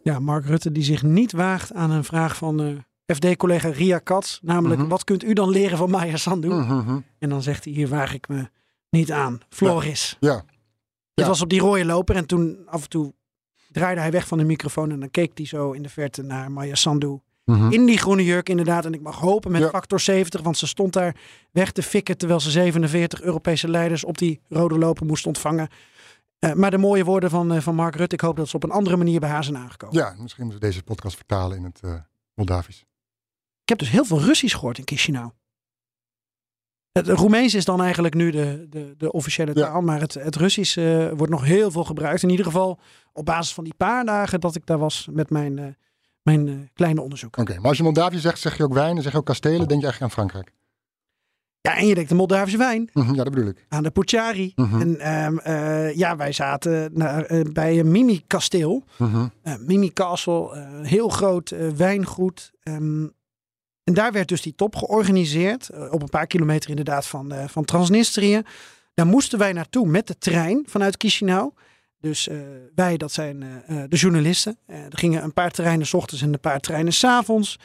Speaker 4: Ja, Mark Rutte die zich niet waagt aan een vraag van eh, FD-collega Ria Katz. Namelijk,
Speaker 3: Mhm.
Speaker 4: wat kunt u dan leren van Maya Sandu?
Speaker 3: Mhm.
Speaker 4: En dan zegt hij, hier waag ik me niet aan. Floris.
Speaker 3: Ja,
Speaker 4: Het was op die rode loper en toen af en toe draaide hij weg van de microfoon. En dan keek hij zo in de verte naar Maya Sandu.
Speaker 3: Mhm.
Speaker 4: In die groene jurk inderdaad. En ik mag hopen met
Speaker 3: Ja.
Speaker 4: factor 70. Want ze stond daar weg te fikken. Terwijl ze 47 Europese leiders op die rode loper moest ontvangen. Eh, maar de mooie woorden van, eh, van Mark Rutte. Ik hoop dat ze op een andere manier bij haar zijn aangekomen.
Speaker 3: ja, misschien moeten we deze podcast vertalen in het eh Moldavisch.
Speaker 4: Ik heb dus heel veel Russisch gehoord in Chisinau. Het Roemeens is dan eigenlijk nu de, de, de officiële
Speaker 3: Ja.
Speaker 4: taal. Maar het, het Russisch eh, wordt nog heel veel gebruikt. In ieder geval op basis van die paar dagen dat ik daar was met mijn, eh, mijn eh, kleine onderzoek.
Speaker 3: Oké, maar als je Moldavië zegt, zeg je ook wijn, dan zeg je ook kastelen, denk je eigenlijk aan Frankrijk.
Speaker 4: Ja, en je denkt de Moldavische wijn.
Speaker 3: Mhm, ja, dat bedoel ik.
Speaker 4: aan de Puchari.
Speaker 3: Mhm.
Speaker 4: En ehm, eh, ja, wij zaten naar, bij een mini-kasteel. Eh, mini-castle, heel groot wijngoed. Ehm, en daar werd dus die top georganiseerd. eh, op een paar kilometer inderdaad van, eh, van Transnistrië. Daar moesten wij naartoe met de trein vanuit Chisinau. Dus eh, wij, dat zijn de journalisten. Er gingen een paar treinen s ochtends en een paar treinen s avonds.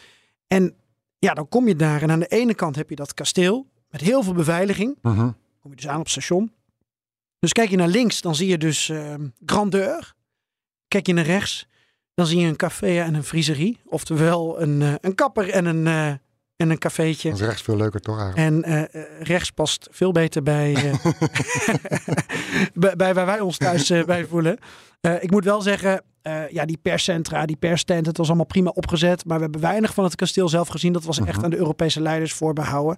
Speaker 4: En ja, dan kom je daar. En aan de ene kant heb je dat kasteel. Met heel veel beveiliging
Speaker 3: Mhm.
Speaker 4: kom je dus aan op het station. Dus kijk je naar links, dan zie je dus eh, grandeur. Kijk je naar rechts, dan zie je een café en een vriezerie. Oftewel een, eh, een kapper en een, eh, en een cafeetje.
Speaker 3: Dat is rechts veel leuker toch eigenlijk.
Speaker 4: En eh, rechts past veel beter bij, bij, bij waar wij ons thuis bij voelen. Ik moet wel zeggen, ja, die perscentra, die perstent, het was allemaal prima opgezet. Maar we hebben weinig van het kasteel zelf gezien. Dat was echt
Speaker 3: Mhm.
Speaker 4: aan de Europese leiders voorbehouden.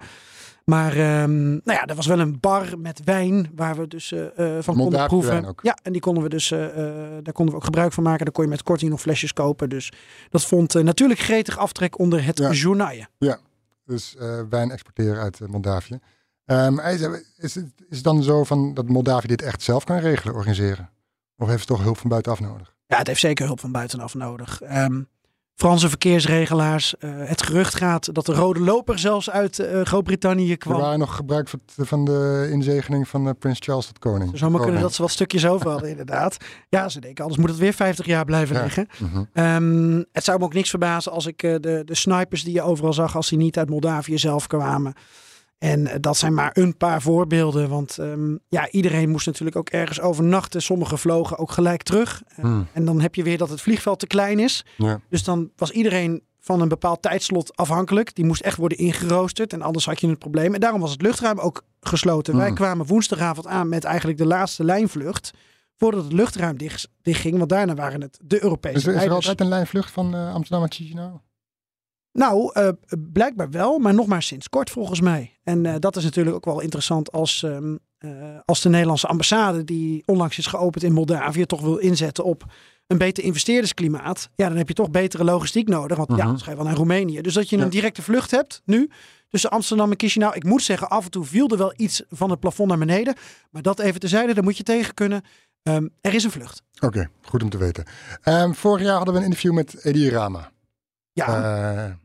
Speaker 4: Maar ehm, nou ja, er was wel een bar met wijn waar we dus eh, eh, van konden proeven.
Speaker 3: wijn ook.
Speaker 4: Ja, en die konden we dus, eh, daar konden we ook gebruik van maken. Daar kon je met korting nog flesjes kopen. Dus dat vond natuurlijk gretig aftrek onder het
Speaker 3: Ja.
Speaker 4: journaille.
Speaker 3: Dus wijn exporteren uit Moldavië. Ehm, is, is, het, is het dan zo van dat Moldavië dit echt zelf kan regelen, organiseren? Of heeft het toch hulp van buitenaf nodig?
Speaker 4: Ja, het heeft zeker hulp van buitenaf nodig. Ehm, Franse verkeersregelaars. eh, het gerucht gaat dat de rode loper zelfs uit eh, Groot-Brittannië
Speaker 3: Er
Speaker 4: kwam.
Speaker 3: waren nog gebruik van, van de inzegening van eh, Prins Charles tot koning.
Speaker 4: Het zou maar kunnen dat ze wat stukjes over hadden, inderdaad. Ja, ze denken, anders moet het weer 50 jaar blijven
Speaker 3: Ja.
Speaker 4: liggen.
Speaker 3: Mhm.
Speaker 4: Ehm, het zou me ook niks verbazen als ik de, de snipers die je overal zag, als die niet uit Moldavië zelf kwamen. En eh, dat zijn maar een paar voorbeelden. Want ehm, ja, iedereen moest natuurlijk ook ergens overnachten. Sommigen vlogen ook gelijk terug. Eh,
Speaker 3: Hmm.
Speaker 4: En dan heb je weer dat het vliegveld te klein is.
Speaker 3: Ja.
Speaker 4: Dus dan was iedereen van een bepaald tijdslot afhankelijk. Die moest echt worden ingeroosterd. En anders had je een probleem. En daarom was het luchtruim ook gesloten. Wij
Speaker 3: Mm.
Speaker 4: kwamen woensdagavond aan met eigenlijk de laatste lijnvlucht. Voordat het luchtruim dicht, dichtging. Want daarna waren het de Europese
Speaker 3: er- is er altijd een lijnvlucht van eh, Amsterdam naar Chisinau?
Speaker 4: Nou, eh, blijkbaar wel, maar nog maar sinds kort volgens mij. En eh, dat is natuurlijk ook wel interessant als ehm, eh, als de Nederlandse ambassade, die onlangs is geopend in Moldavië, toch wil inzetten op een beter investeerdersklimaat. Ja, dan heb je toch betere logistiek nodig. Want ja, dan ga je wel naar Roemenië. Dus dat je
Speaker 3: Ja.
Speaker 4: een directe vlucht hebt nu tussen Amsterdam en Chisinau. Ik moet zeggen, af en toe viel er wel iets van het plafond naar beneden. Maar dat even terzijde, daar moet je tegen kunnen. Ehm, er is een vlucht.
Speaker 3: Oké, goed om te weten. Ehm, vorig jaar hadden we een interview met Edi Rama.
Speaker 4: Ja,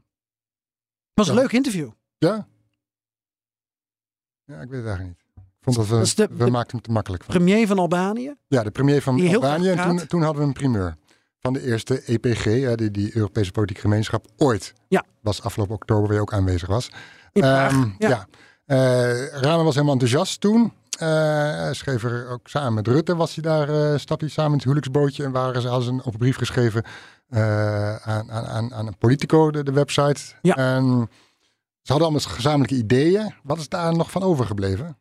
Speaker 4: was een leuk interview.
Speaker 3: ja? Ja, ik weet het eigenlijk niet. Ik vond dat we,
Speaker 4: Dat is de-
Speaker 3: we
Speaker 4: de-
Speaker 3: maakten hem te makkelijk van.
Speaker 4: Premier van Albanië.
Speaker 3: Ja, de premier van Albanië. En toen, toen hadden we een primeur van de eerste EPG, hè, die, die Europese Politieke Gemeenschap, ooit.
Speaker 4: Ja.
Speaker 3: Was afgelopen oktober waar je ook aanwezig was.
Speaker 4: In Praag,
Speaker 3: Ehm,
Speaker 4: ja.
Speaker 3: ja. Eh, was helemaal enthousiast toen. Eh, schreef er ook samen met Rutte, was hij daar, eh stapte hij samen in het huwelijksbootje. En waren ze, hadden ze een open brief geschreven eh, aan, aan, aan, aan een Politico, de, de website.
Speaker 4: Ja.
Speaker 3: En ze hadden allemaal gezamenlijke ideeën. Wat is daar nog van overgebleven?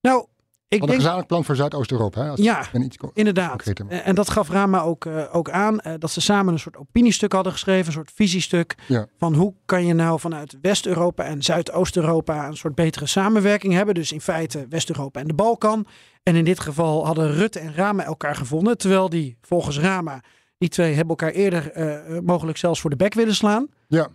Speaker 4: Nou, ik
Speaker 3: een gezamenlijk plan voor Zuidoost-Europa.
Speaker 4: Ja,
Speaker 3: iets
Speaker 4: Inderdaad. En dat gaf Rama ook, eh, ook aan. eh, dat ze samen een soort opiniestuk hadden geschreven. Een soort visiestuk.
Speaker 3: Ja.
Speaker 4: Van hoe kan je nou vanuit West-Europa en Zuidoost-Europa een soort betere samenwerking hebben. Dus in feite West-Europa en de Balkan. En in dit geval hadden Rutte en Rama elkaar gevonden. Terwijl die volgens Rama, die twee hebben elkaar eerder eh, mogelijk zelfs voor de bek willen slaan.
Speaker 3: Ja.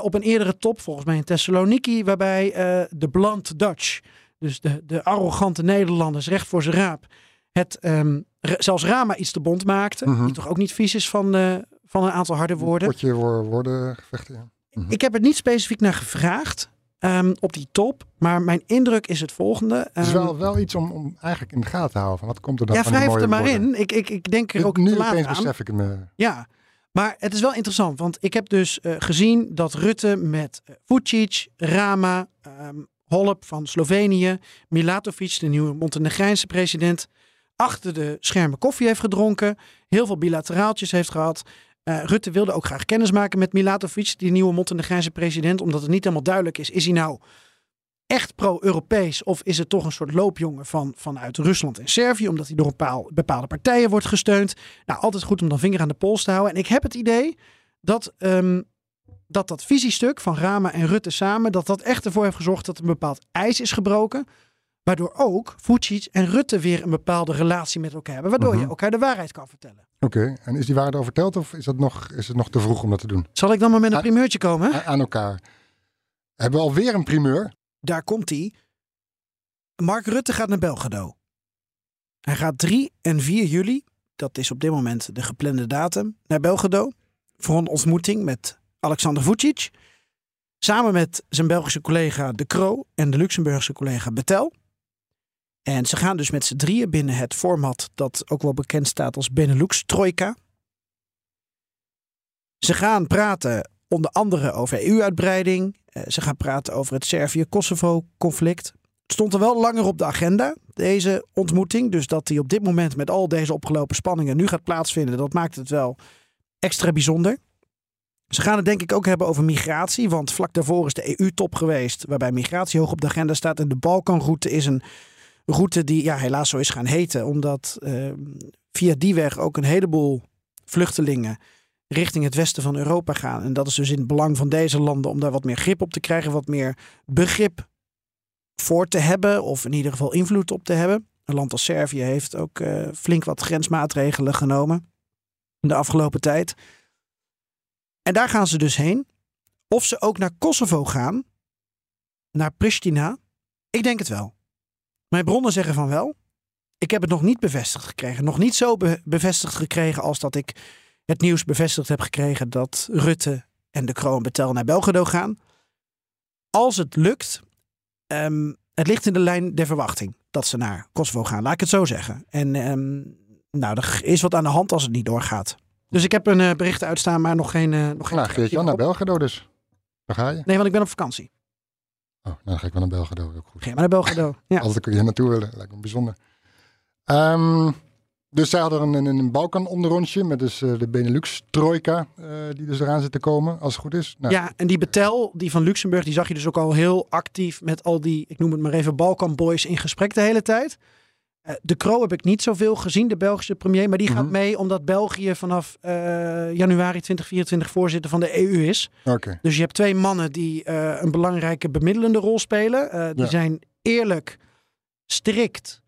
Speaker 4: Op een eerdere top, volgens mij in Thessaloniki, waarbij de blunt Dutch, dus de, de arrogante Nederlanders, recht voor zijn raap, het ehm, zelfs Rama iets te bond maakte.
Speaker 3: Mhm.
Speaker 4: Die toch ook niet vies is van, eh, van een aantal harde woorden.
Speaker 3: Potje wo- woorden gevechten, ja. Mhm.
Speaker 4: Ik heb er niet specifiek naar gevraagd ehm, op die top, maar mijn indruk is het volgende.
Speaker 3: Het is
Speaker 4: Ehm,
Speaker 3: wel, wel iets om, om eigenlijk in de gaten te houden. Van wat komt er dan
Speaker 4: ja,
Speaker 3: van die
Speaker 4: wrijf er maar
Speaker 3: woorden?
Speaker 4: in. Ik, ik, ik denk er ook
Speaker 3: nu
Speaker 4: te laat
Speaker 3: opeens
Speaker 4: aan.
Speaker 3: besef ik het me.
Speaker 4: Ja, maar het is wel interessant, want ik heb dus eh, gezien dat Rutte met eh, Vucic, Rama, Holp van Slovenië, Milatovic, de nieuwe Montenegrijnse president, achter de schermen koffie heeft gedronken, heel veel bilateraaltjes heeft gehad. Eh, Rutte wilde ook graag kennis maken met Milatovic, die nieuwe Montenegrijnse president, omdat het niet helemaal duidelijk is, is hij nou echt pro-Europees of is het toch een soort loopjongen van, vanuit Rusland en Servië, omdat hij door een paal- bepaalde partijen wordt gesteund. Nou, altijd goed om dan vinger aan de pols te houden. En ik heb het idee dat ehm, dat, dat visiestuk van Rama en Rutte samen, dat dat echt ervoor heeft gezorgd dat een bepaald ijs is gebroken. Waardoor ook Vucic en Rutte weer een bepaalde relatie met elkaar hebben. Waardoor
Speaker 3: Mhm.
Speaker 4: je elkaar de waarheid kan vertellen.
Speaker 3: Oké, en is die waarde al verteld of is, dat nog, is het nog te vroeg om dat te doen?
Speaker 4: Zal ik dan maar met een primeurtje komen?
Speaker 3: A- aan elkaar. Hebben we alweer een primeur?
Speaker 4: Daar komt hij. Mark Rutte gaat naar Belgrado. Hij gaat 3 en 4 juli, dat is op dit moment de geplande datum, naar Belgrado. Voor een ontmoeting met Alexander Vucic. Samen met zijn Belgische collega De Croo en de Luxemburgse collega Betel. En ze gaan dus met z'n drieën binnen het format dat ook wel bekend staat als Benelux Trojka. Ze gaan praten onder andere over EU-uitbreiding. Eh, ze gaan praten over het Servië-Kosovo-conflict. Het stond er wel langer op de agenda, deze ontmoeting. Dus dat die op dit moment met al deze opgelopen spanningen nu gaat plaatsvinden, dat maakt het wel extra bijzonder. Ze gaan het denk ik ook hebben over migratie, want vlak daarvoor is de EU-top geweest, waarbij migratie hoog op de agenda staat. En de Balkanroute is een route die ja, helaas zo is gaan heten, omdat eh, via die weg ook een heleboel vluchtelingen richting het westen van Europa gaan. En dat is dus in het belang van deze landen om daar wat meer grip op te krijgen, wat meer begrip voor te hebben, of in ieder geval invloed op te hebben. Een land als Servië heeft ook eh, flink wat grensmaatregelen genomen de afgelopen tijd. En daar gaan ze dus heen. Of ze ook naar Kosovo gaan, naar Pristina, ik denk het wel. Mijn bronnen zeggen van wel. Ik heb het nog niet bevestigd gekregen. Nog niet zo be- bevestigd gekregen als dat ik het nieuws bevestigd heb gekregen dat Rutte en de Kroon Betel naar Belgrado gaan. Als het lukt, ehm, het ligt in de lijn der verwachting dat ze naar Kosovo gaan. Laat ik het zo zeggen. En ehm, nou, er is wat aan de hand als het niet doorgaat. Dus ik heb een eh, bericht uitstaan, maar nog geen. eh nog geen
Speaker 3: Nou, Geert-Jan naar Belgrado dus. Daar ga je.
Speaker 4: Nee, want ik ben op vakantie.
Speaker 3: Oh, nou, dan ga ik wel naar Belgrado. Ook goed.
Speaker 4: Geen maar naar Belgrado. Ja.
Speaker 3: Altijd kun je naartoe willen. Lijkt me bijzonder. Ehm, dus zij hadden een, een, een Balkan-onderrondje met dus eh, de Benelux-trojka, eh, die dus eraan zit te komen, als het goed is. Nou,
Speaker 4: Ja, en die Betel, die van Luxemburg, die zag je dus ook al heel actief met al die, ik noem het maar even, Balkan Boys in gesprek de hele tijd. Eh, de Croo heb ik niet zoveel gezien, de Belgische premier, maar die gaat
Speaker 3: Mhm.
Speaker 4: mee omdat België vanaf eh, januari 2024 voorzitter van de EU is.
Speaker 3: Oké.
Speaker 4: Dus je hebt twee mannen die eh, een belangrijke bemiddelende rol spelen. Die
Speaker 3: Ja.
Speaker 4: zijn eerlijk, strikt,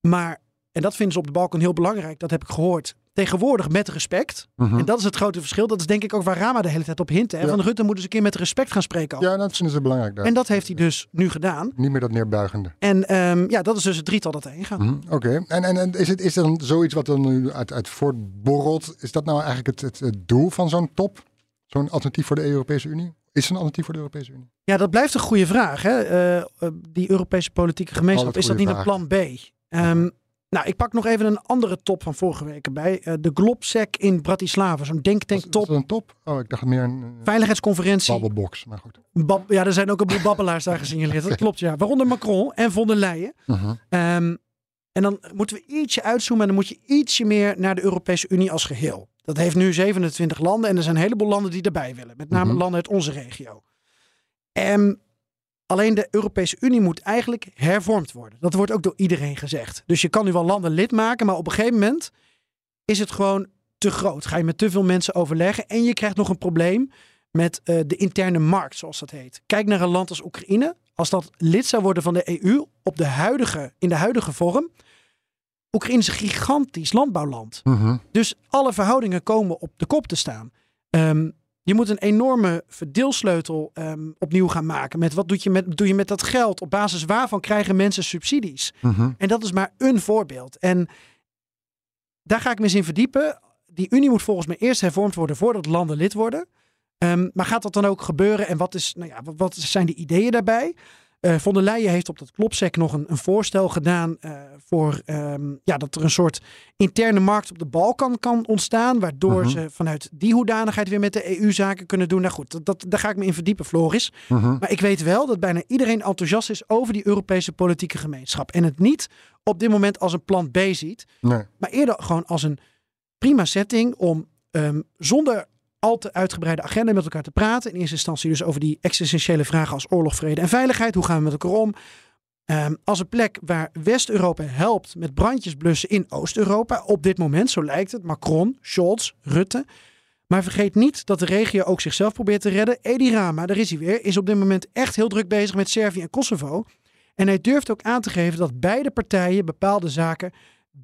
Speaker 4: maar, en dat vinden ze op de Balkan heel belangrijk, dat heb ik gehoord, tegenwoordig met respect.
Speaker 3: Mhm.
Speaker 4: En dat is het grote verschil. Dat is denk ik ook waar Rama de hele tijd op hint. Hè?
Speaker 3: Ja.
Speaker 4: Van Rutte moet eens een keer met respect gaan spreken.
Speaker 3: Ja, dat vinden ze belangrijk daar.
Speaker 4: En dat heeft hij dus nu gedaan.
Speaker 3: Niet meer dat neerbuigende.
Speaker 4: En ehm, ja, dat is dus het drietal dat heen gaat.
Speaker 3: Mhm, Oké, en, en, en is het is er dan zoiets wat er nu uit, uit voortborrelt? Is dat nou eigenlijk het, het, het doel van zo'n top? Zo'n alternatief voor de Europese Unie? Is er een alternatief voor de Europese Unie?
Speaker 4: Ja, dat blijft een goede vraag. Hè? Eh, eh, die Europese politieke gemeenschap, is dat niet een plan B? Ehm, nou, ik pak nog even een andere top van vorige week erbij. Eh, de Globsec in Bratislava, zo'n denktank top.
Speaker 3: dat een top? Oh, ik dacht meer een eh,
Speaker 4: Veiligheidsconferentie.
Speaker 3: babbelbox, maar goed.
Speaker 4: Bab- ja, er zijn ook een boel babbelaars daar gesignaleerd. Dat klopt, ja. Waaronder Macron en von der Leyen.
Speaker 3: Mhm.
Speaker 4: Ehm, en dan moeten we ietsje uitzoomen en dan moet je ietsje meer naar de Europese Unie als geheel. Dat heeft nu 27 landen en er zijn een heleboel landen die erbij willen. Met name
Speaker 3: Mhm.
Speaker 4: landen uit onze regio. En alleen de Europese Unie moet eigenlijk hervormd worden. Dat wordt ook door iedereen gezegd. Dus je kan nu wel landen lid maken, maar op een gegeven moment is het gewoon te groot. Ga je met te veel mensen overleggen en je krijgt nog een probleem met eh, de interne markt, zoals dat heet. Kijk naar een land als Oekraïne. Als dat lid zou worden van de EU op de huidige, in de huidige vorm. Oekraïne is een gigantisch landbouwland.
Speaker 3: Mhm.
Speaker 4: Dus alle verhoudingen komen op de kop te staan. Ehm, je moet een enorme verdeelsleutel ehm, opnieuw gaan maken. Met wat doe je met, doe je met dat geld? Op basis waarvan krijgen mensen subsidies?
Speaker 3: Mhm.
Speaker 4: En dat is maar een voorbeeld. En daar ga ik me eens in verdiepen. Die Unie moet volgens mij eerst hervormd worden voordat landen lid worden. Ehm, maar gaat dat dan ook gebeuren? En wat, is, nou ja, wat- wat zijn de ideeën daarbij? Eh von der Leyen heeft op dat klopsec nog een, een voorstel gedaan eh, voor ehm, ja, dat er een soort interne markt op de Balkan kan ontstaan. Waardoor
Speaker 3: Mhm.
Speaker 4: ze vanuit die hoedanigheid weer met de EU zaken kunnen doen. Nou goed, dat, dat, daar ga ik me in verdiepen, Floris.
Speaker 3: Mhm.
Speaker 4: Maar ik weet wel dat bijna iedereen enthousiast is over die Europese politieke gemeenschap. En het niet op dit moment als een plan B ziet.
Speaker 3: Nee.
Speaker 4: Maar eerder gewoon als een prima setting om ehm, zonder al te uitgebreide agenda met elkaar te praten. In eerste instantie dus over die existentiële vragen als oorlog, vrede en veiligheid. Hoe gaan we met elkaar om? Ehm, als een plek waar West-Europa helpt met brandjes blussen in Oost-Europa. Op dit moment, zo lijkt het. Macron, Scholz, Rutte. Maar vergeet niet dat de regio ook zichzelf probeert te redden. Edi Rama, daar is hij weer, is op dit moment echt heel druk bezig met Servië en Kosovo. En hij durft ook aan te geven dat beide partijen bepaalde zaken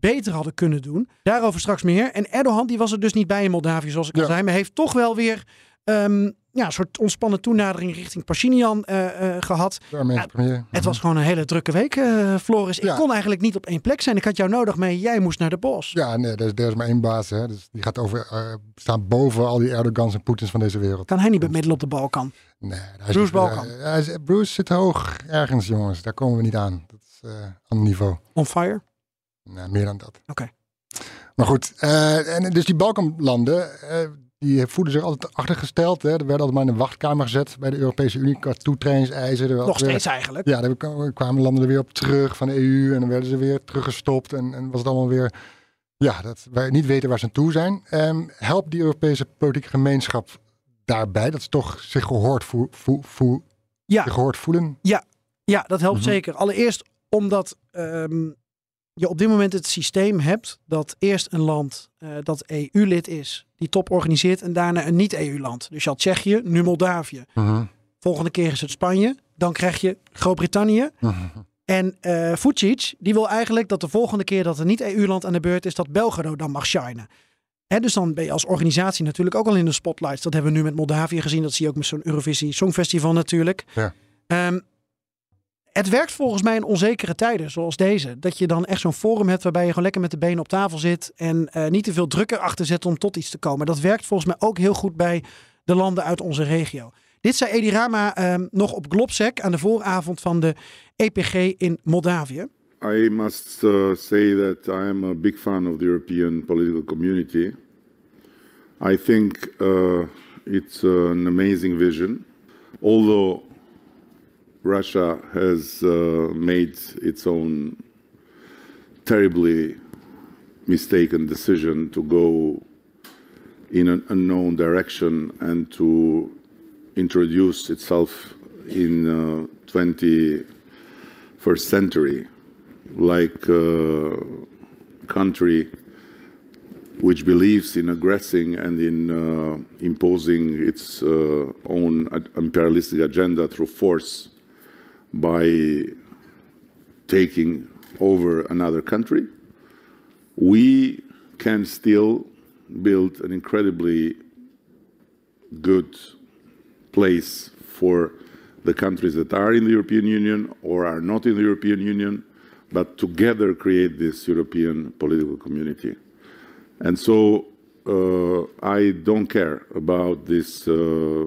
Speaker 4: beter hadden kunnen doen. Daarover straks meer. En Erdogan die was er dus niet bij in Moldavië, zoals ik al zei. Maar heeft toch wel weer ehm, ja, een soort ontspannen toenadering richting Pashinyan eh, eh, gehad.
Speaker 3: Premier.
Speaker 4: Het was gewoon een hele drukke week, eh, Floris. Ik
Speaker 3: Ja.
Speaker 4: kon eigenlijk niet op één plek zijn. Ik had jou nodig mee. Jij moest naar de bos.
Speaker 3: Ja, nee, er is, er is maar één baas. Hè. Dus die gaat over, staan boven al die Erdogans en Poetins van deze wereld.
Speaker 4: Kan hij niet bemiddelen op de Balkan?
Speaker 3: Nee, hij
Speaker 4: Bruce Balkan.
Speaker 3: hij is- Bruce zit hoog ergens, jongens. Daar komen we niet aan. Dat is ander niveau.
Speaker 4: On fire?
Speaker 3: Meer dan dat.
Speaker 4: Oké.
Speaker 3: Maar goed, eh, en dus die Balkanlanden, eh, die voelden zich altijd achtergesteld. Hè. Er werden altijd maar in een wachtkamer gezet bij de Europese Unie qua toetredingseisen. Was
Speaker 4: Nog
Speaker 3: weer-
Speaker 4: steeds eigenlijk.
Speaker 3: Ja, daar kwa- kwamen landen er weer op terug van de EU en dan werden ze weer teruggestopt en, en was het allemaal weer, ja, dat wij niet weten waar ze aan toe zijn. Ehm helpt die Europese politieke gemeenschap daarbij, dat ze toch zich gehoord, voel, voel, voel-
Speaker 4: Ja.
Speaker 3: zich gehoord voelen?
Speaker 4: Ja, ja dat helpt
Speaker 3: Mhm.
Speaker 4: zeker. Allereerst omdat ehm, je op dit moment het systeem hebt dat eerst een land eh, dat EU-lid is, die top organiseert en daarna een niet-EU-land. Dus je had Tsjechië, nu Moldavië.
Speaker 3: Mhm.
Speaker 4: Volgende keer is het Spanje. Dan krijg je Groot-Brittannië.
Speaker 3: Mhm.
Speaker 4: En eh Vucic, die wil eigenlijk dat de volgende keer dat een niet-EU-land aan de beurt is, dat Belgrado dan mag shinen. Hè, dus dan ben je als organisatie natuurlijk ook al in de spotlights. Dat hebben we nu met Moldavië gezien. Dat zie je ook met zo'n Eurovisie Songfestival natuurlijk.
Speaker 3: Ja.
Speaker 4: Ehm, het werkt volgens mij in onzekere tijden zoals deze. Dat je dan echt zo'n forum hebt waarbij je gewoon lekker met de benen op tafel zit. En eh, niet te veel druk erachter zet om tot iets te komen. Dat werkt volgens mij ook heel goed bij de landen uit onze regio. Dit zei Edi Rama ehm, nog op Globsec aan de vooravond van de EPG in Moldavië.
Speaker 11: I must uh, say that I am a big fan of the European political community. I think uh, it's an amazing vision. Although Russia has uh, made its own terribly mistaken decision to go in an unknown direction and to introduce itself in uh, 21st century like a country which believes in aggressing and in uh, imposing its uh, own imperialistic agenda through force by taking
Speaker 12: over another country, we can still build an incredibly good place for the countries that are in the European Union or are not in the European Union, but together create this European political community. And so I don't care about this uh,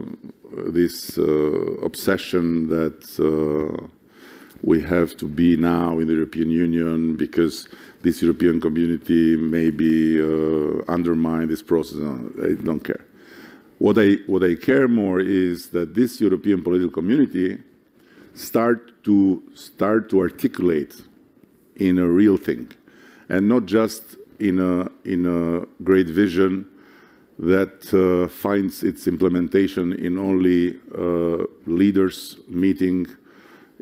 Speaker 12: this uh, obsession that uh, we have to be now in the European Union because this European community may be uh, undermine this process. I don't care. What I what I care more is that this European political community start to start to articulate in a real thing, and not just in a in a great vision that uh, finds its implementation in only uh, leaders meeting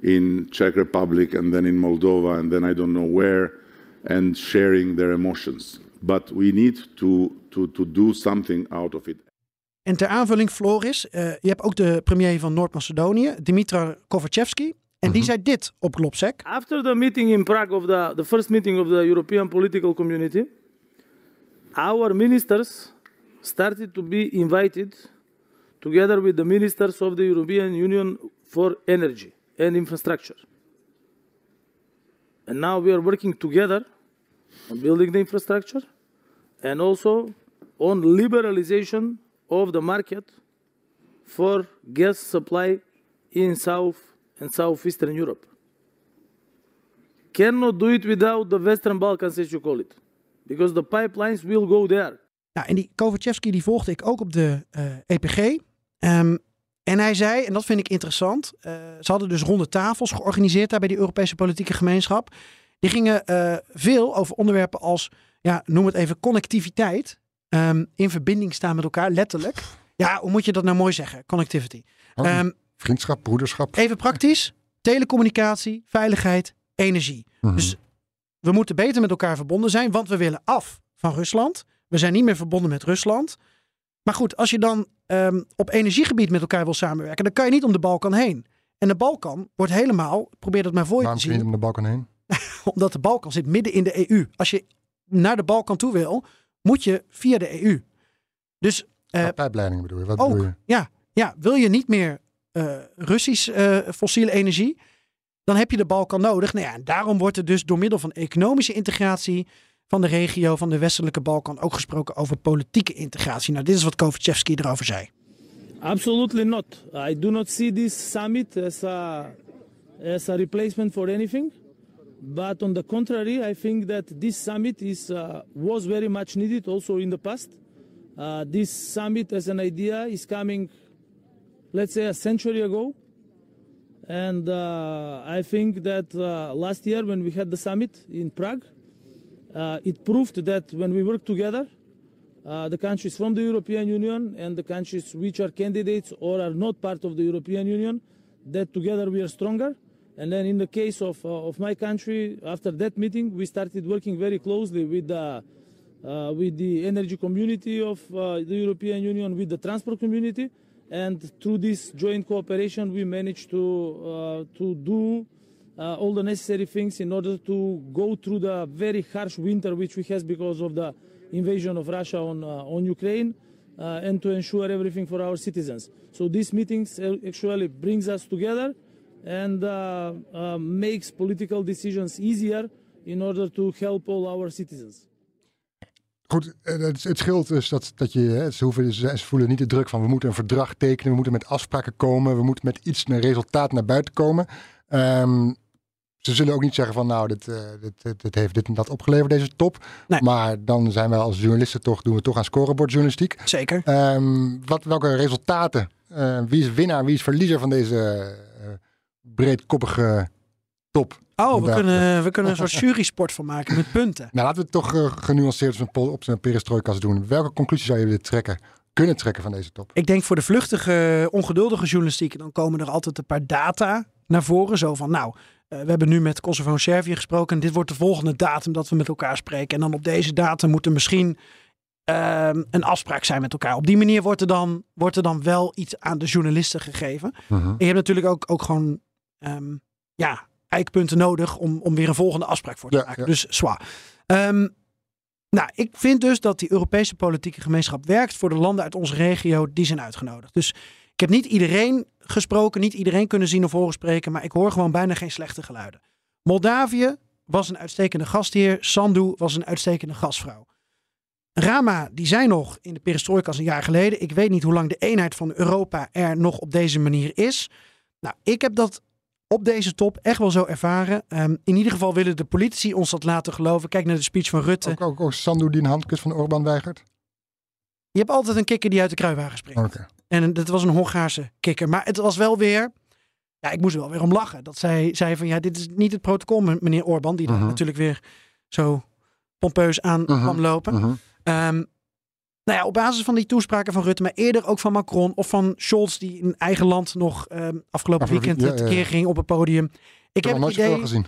Speaker 12: in Czech Republic and then in Moldova and then I don't know where and sharing their emotions. But we need to, to, to do something out of it.
Speaker 4: En ter aanvulling, Floris, uh, je hebt ook de premier van Noord-Macedonië, Dimitra Kovačevski. En die zei dit op Globsec.
Speaker 13: After the meeting in Prague of the, the first meeting of the European political community, our ministers started to be invited together with the ministers of the European Union for energy and infrastructure. And now we are working together on building the infrastructure and also on liberalization of the market for gas supply in South and Southeastern Europe. Cannot do it without the Western Balkans, as you call it, because the pipelines will go there.
Speaker 4: Nou, en die Kovačevski die volgde ik ook op de uh, EPG. Um, en hij zei, en dat vind ik interessant, uh, ze hadden dus ronde tafels georganiseerd daar bij die Europese politieke gemeenschap. Die gingen uh, veel over onderwerpen als, ja, noem het even, connectiviteit. Um, in verbinding staan met elkaar, letterlijk. Ja, hoe moet je dat nou mooi zeggen? Connectivity.
Speaker 3: Um, vriendschap, broederschap.
Speaker 4: Even praktisch. Telecommunicatie, veiligheid, energie. Mm -hmm. Dus we moeten beter met elkaar verbonden zijn, want we willen af van Rusland. We zijn niet meer verbonden met Rusland. Maar goed, als je dan um, op energiegebied met elkaar wil samenwerken, dan kan je niet om de Balkan heen. En de Balkan wordt helemaal, probeer dat maar voor je te zien.
Speaker 3: Waarom om de Balkan heen?
Speaker 4: Omdat de Balkan zit midden in de EU. Als je naar de Balkan toe wil, moet je via de EU. Dus.
Speaker 3: Uh, pijpleidingen bedoel je? Wat
Speaker 4: ook,
Speaker 3: bedoel je?
Speaker 4: Ja, ja, wil je niet meer Russisch uh, fossiele energie, dan heb je de Balkan nodig. Nou ja, en daarom wordt er dus door middel van economische integratie van de regio van de westelijke Balkan ook gesproken over politieke integratie. Nou, dit is wat Kovačevski erover zei.
Speaker 13: Absolutely not. I do not see this summit as a, as a replacement for anything. But on the contrary, I think that this summit is, uh, was very much needed also in the past. Uh, this summit as an idea is coming, let's say, a century ago. And uh, I think that last year when we had the summit in Prague, uh, it proved that when we work together, uh, the countries from the European Union and the countries which are candidates or are not part of the European Union, that together we are stronger. And then in the case of, uh, of my country, after that meeting, we started working very closely with the, with the energy community of the European Union, with the transport community. And through this joint cooperation, we managed to, to do uh, all the necessary things in order to go through the very harsh winter which we have because of the invasion of Russia on, uh, on Ukraine uh, and to ensure everything for our citizens. So these meetings actually brings us together and makes political decisions easier in order to help all our citizens.
Speaker 3: Goed, het, het scheelt dus dat, dat je, ze, hoeven, ze voelen niet de druk van we moeten een verdrag tekenen, we moeten met afspraken komen, we moeten met iets, een resultaat naar buiten komen. Um, ze zullen ook niet zeggen van nou, dit, uh, dit, dit, dit, heeft dit en dat opgeleverd, deze top. Nee. Maar dan zijn wij als journalisten toch, doen we toch aan scorebordjournalistiek.
Speaker 4: Zeker.
Speaker 3: Um, wat, welke resultaten? Uh, wie is winnaar, wie is verliezer van deze uh, breedkoppige top?
Speaker 4: Oh, we kunnen, we kunnen een soort jury-sport van maken met punten.
Speaker 3: Nou, laten we het toch genuanceerd op zijn, perestrojkas doen. Welke conclusie zou je willen trekken? Kunnen trekken van deze top?
Speaker 4: Ik denk voor de vluchtige, ongeduldige journalistiek, dan komen er altijd een paar data naar voren. Zo van, nou, uh, we hebben nu met Kosovo en Servië gesproken. En dit wordt de volgende datum dat we met elkaar spreken. En dan op deze datum moet er misschien uh, een afspraak zijn met elkaar. Op die manier wordt er dan, wordt er dan wel iets aan de journalisten gegeven.
Speaker 3: Mhm.
Speaker 4: En je hebt natuurlijk ook, ook gewoon um, ja, eikpunten nodig om, om weer een volgende afspraak voor te
Speaker 3: Ja,
Speaker 4: maken.
Speaker 3: ja.
Speaker 4: Dus zwaar. Ehm, nou, ik vind dus dat die Europese politieke gemeenschap werkt voor de landen uit onze regio die zijn uitgenodigd. Dus ik heb niet iedereen gesproken, niet iedereen kunnen zien of horen spreken, maar ik hoor gewoon bijna geen slechte geluiden. Moldavië was een uitstekende gastheer, Sandu was een uitstekende gastvrouw. Rama, die zei nog in de perestroika als een jaar geleden. Ik weet niet hoe lang de eenheid van Europa er nog op deze manier is. Nou, ik heb dat op deze top echt wel zo ervaren. Ehm, in ieder geval willen de politici ons dat laten geloven. Kijk naar de speech van Rutte.
Speaker 3: Ook, ook, ook Sandu die een handkus van Orbán weigert?
Speaker 4: Je hebt altijd een kikker die uit de kruiwagen springt.
Speaker 3: Oké.
Speaker 4: En dat was een Hongaarse kikker. Maar het was wel weer... Ja, ik moest er wel weer om lachen. Dat zij zei van ja, dit is niet het protocol, meneer Orbán. Die daar
Speaker 3: Mhm.
Speaker 4: natuurlijk weer zo pompeus aan kwam lopen. Ehm, nou ja, op basis van die toespraken van Rutte, maar eerder ook van Macron of van Scholz, die in eigen land nog ehm, afgelopen weekend
Speaker 3: week- ja,
Speaker 4: tekeer ging op het podium. Ik
Speaker 3: Ik heb nooit
Speaker 4: idee.
Speaker 3: gezien.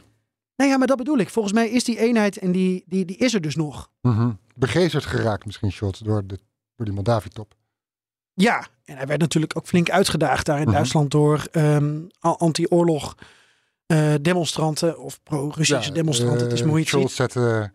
Speaker 4: Nou ja, maar dat bedoel ik. Volgens mij is die eenheid en die, die, die is er dus nog.
Speaker 3: Mhm. Begeesterd geraakt misschien, Scholz, door, de, door die Moldavi-top.
Speaker 4: Ja, en hij werd natuurlijk ook flink uitgedaagd daar in
Speaker 3: Mhm.
Speaker 4: Duitsland door ehm, anti-oorlog eh, demonstranten of pro-Russische demonstranten. het is
Speaker 3: eh,
Speaker 4: het
Speaker 3: Scholz zette,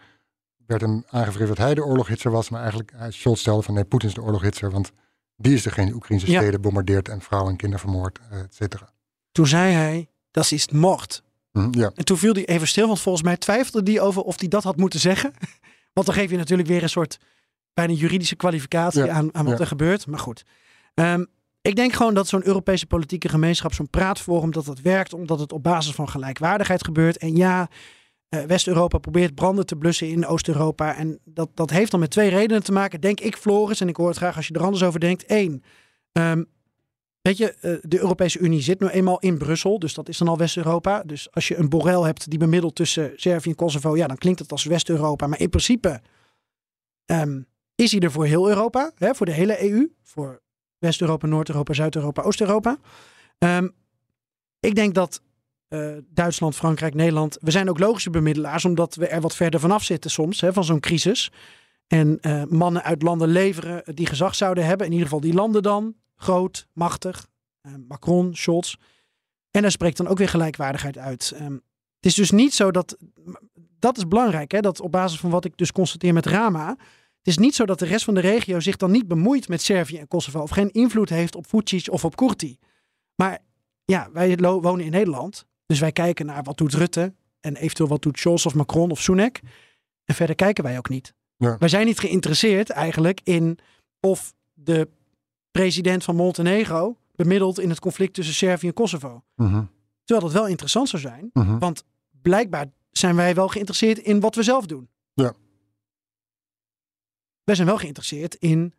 Speaker 3: werd hem aangevreven dat hij de oorloghitser was, maar eigenlijk hij, Scholz stelde van nee, Poetin is de oorloghitser, want die is degene die Oekraïnse
Speaker 4: Ja.
Speaker 3: steden bombardeert en vrouwen en kinderen vermoordt, eh, et cetera.
Speaker 4: Toen zei hij, dat is moord.
Speaker 3: Mhm, ja.
Speaker 4: En toen viel hij even stil, want volgens mij twijfelde hij over of hij dat had moeten zeggen. Want dan geef je natuurlijk weer een soort bijna juridische kwalificatie
Speaker 3: Ja,
Speaker 4: aan, aan wat
Speaker 3: ja.
Speaker 4: er gebeurt. Maar goed. Ehm, ik denk gewoon dat zo'n Europese politieke gemeenschap, zo'n praatforum, dat dat werkt omdat het op basis van gelijkwaardigheid gebeurt. En ja, West-Europa probeert branden te blussen in Oost-Europa. En dat, dat heeft dan met twee redenen te maken, denk ik, Floris. En ik hoor het graag als je er anders over denkt. Eén, ehm, Weet je, eh, de Europese Unie zit nu eenmaal in Brussel, dus dat is dan al West-Europa. Dus als je een Borrell hebt die bemiddelt tussen Servië en Kosovo, ja, dan klinkt het als West-Europa. Maar in principe ehm, is hij er voor heel Europa, hè, voor de hele EU, voor West-Europa, Noord-Europa, Zuid-Europa, Oost-Europa. Ehm, ik denk dat eh, Duitsland, Frankrijk, Nederland, we zijn ook logische bemiddelaars, omdat we er wat verder vanaf zitten soms, hè, van zo'n crisis. En eh, mannen uit landen leveren die gezag zouden hebben, in ieder geval die landen dan, groot, machtig, eh, Macron, Scholz. En daar spreekt dan ook weer gelijkwaardigheid uit. Ehm, het is dus niet zo dat, dat is belangrijk, hè, dat op basis van wat ik dus constateer met Rama, het is niet zo dat de rest van de regio zich dan niet bemoeit met Servië en Kosovo of geen invloed heeft op Vucic of op Kurti. Maar ja, wij wonen in Nederland, dus wij kijken naar wat doet Rutte en eventueel wat doet Scholz of Macron of Sunak. En verder kijken wij ook niet.
Speaker 3: Ja.
Speaker 4: Wij zijn niet geïnteresseerd eigenlijk in of de president van Montenegro bemiddelt in het conflict tussen Servië en Kosovo.
Speaker 3: Mhm.
Speaker 4: Terwijl dat wel interessant zou zijn,
Speaker 3: Mhm.
Speaker 4: want blijkbaar zijn wij wel geïnteresseerd in wat we zelf doen.
Speaker 3: Ja.
Speaker 4: Wij zijn wel geïnteresseerd in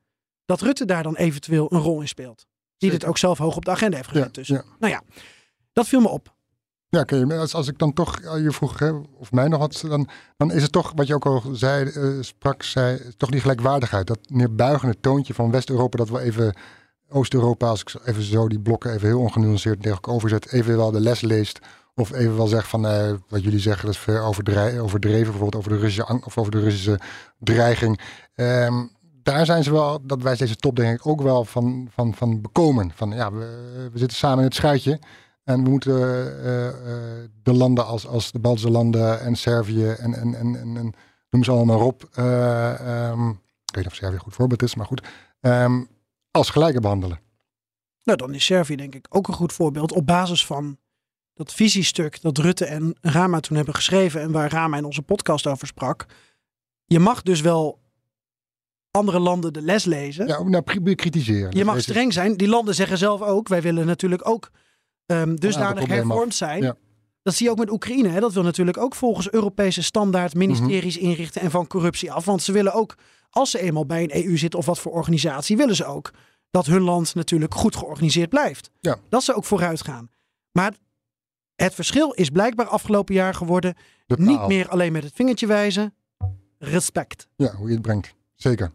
Speaker 4: dat Rutte daar dan eventueel een rol in speelt. Die dit ook zelf hoog op de agenda heeft gezet.
Speaker 3: Ja,
Speaker 4: dus.
Speaker 3: ja.
Speaker 4: Nou ja, dat viel me op.
Speaker 3: Ja, als, als ik dan toch eh, je vroeg, hè, of mij nog wat, dan, dan is het toch, wat je ook al zei, eh, sprak, zei, toch die gelijkwaardigheid. Dat neerbuigende toontje van West-Europa, dat we even Oost-Europa, als ik even zo die blokken even heel ongenuanceerd tegen elkaar overzet, even wel de les leest. Of even wel zegt van, eh, wat jullie zeggen, dat is ver overdrij- overdreven, bijvoorbeeld over de Russische, of over de Russische dreiging. Ehm, daar zijn ze wel, dat wijst deze top denk ik ook wel van, van, van bekomen. Van ja, we zitten samen in het schuitje. En we moeten eh, eh, de landen als, als de Baltische landen en Servië en, en, en, en, noem ze allemaal maar op. eh, ehm, ik weet niet of Servië een goed voorbeeld is, maar goed. ehm, als gelijke behandelen.
Speaker 4: Nou, dan is Servië denk ik ook een goed voorbeeld op basis van dat visiestuk dat Rutte en Rama toen hebben geschreven en waar Rama in onze podcast over sprak. Je mag dus wel andere landen de les lezen.
Speaker 3: Ja, nou, bekritiseren.
Speaker 4: Je mag streng zijn. Die landen zeggen zelf ook, wij willen natuurlijk ook ehm dusdanig
Speaker 3: af.
Speaker 4: hervormd zijn.
Speaker 3: Ja.
Speaker 4: Dat zie je ook met Oekraïne. Hè? Dat wil natuurlijk ook volgens Europese standaard ministeries
Speaker 3: Mhm.
Speaker 4: inrichten en van corruptie af. Want ze willen ook, als ze eenmaal bij een EU zitten of wat voor organisatie, willen ze ook dat hun land natuurlijk goed georganiseerd blijft.
Speaker 3: Ja.
Speaker 4: Dat ze ook vooruit gaan. Maar het verschil is blijkbaar afgelopen jaar geworden
Speaker 3: De
Speaker 4: niet meer alleen met het vingertje wijzen, respect.
Speaker 3: Ja, hoe je het brengt. Zeker.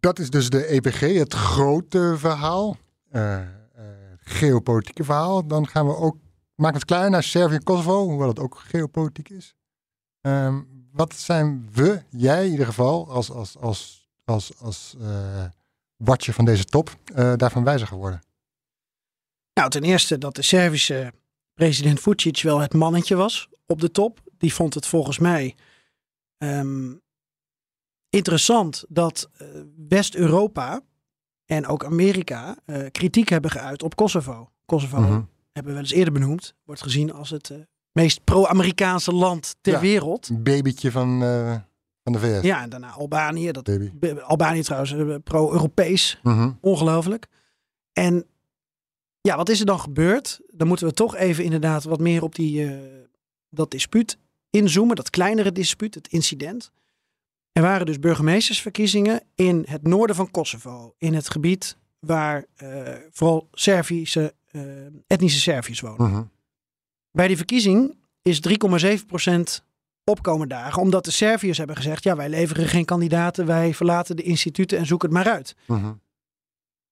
Speaker 3: Dat is dus de EPG, het grote verhaal. eh, geopolitieke verhaal. Dan gaan we ook, maak het klein naar Servië en Kosovo, hoewel het ook geopolitiek is. Ehm, wat zijn we, jij in ieder geval, als, als, als, als, als eh, watje van deze top, eh, daarvan wijzer geworden?
Speaker 4: Nou, ten eerste dat de Servische president Vucic wel het mannetje was op de top. Die vond het volgens mij ehm, interessant dat eh, West-Europa en ook Amerika eh, kritiek hebben geuit op Kosovo. Kosovo
Speaker 3: Mhm.
Speaker 4: hebben we wel eens eerder benoemd. Wordt gezien als het eh, meest pro-Amerikaanse land ter
Speaker 3: Ja.
Speaker 4: wereld.
Speaker 3: Een babytje van, eh, van de VS.
Speaker 4: Ja, en daarna Albanië. Dat,
Speaker 3: Baby.
Speaker 4: Albanië trouwens, pro-Europees.
Speaker 3: Mhm.
Speaker 4: Ongelooflijk. En ja, wat is er dan gebeurd? Dan moeten we toch even inderdaad wat meer op die, dat dispuut inzoomen. Dat kleinere dispuut, het incident. Er waren dus burgemeestersverkiezingen in het noorden van Kosovo. In het gebied waar eh, vooral Servische, eh, etnische Serviërs wonen.
Speaker 3: Mhm.
Speaker 4: Bij die verkiezing is 3,7% opkomen dagen. Omdat de Serviërs hebben gezegd, ja wij leveren geen kandidaten. Wij verlaten de instituten en zoeken het maar uit.
Speaker 3: Mhm.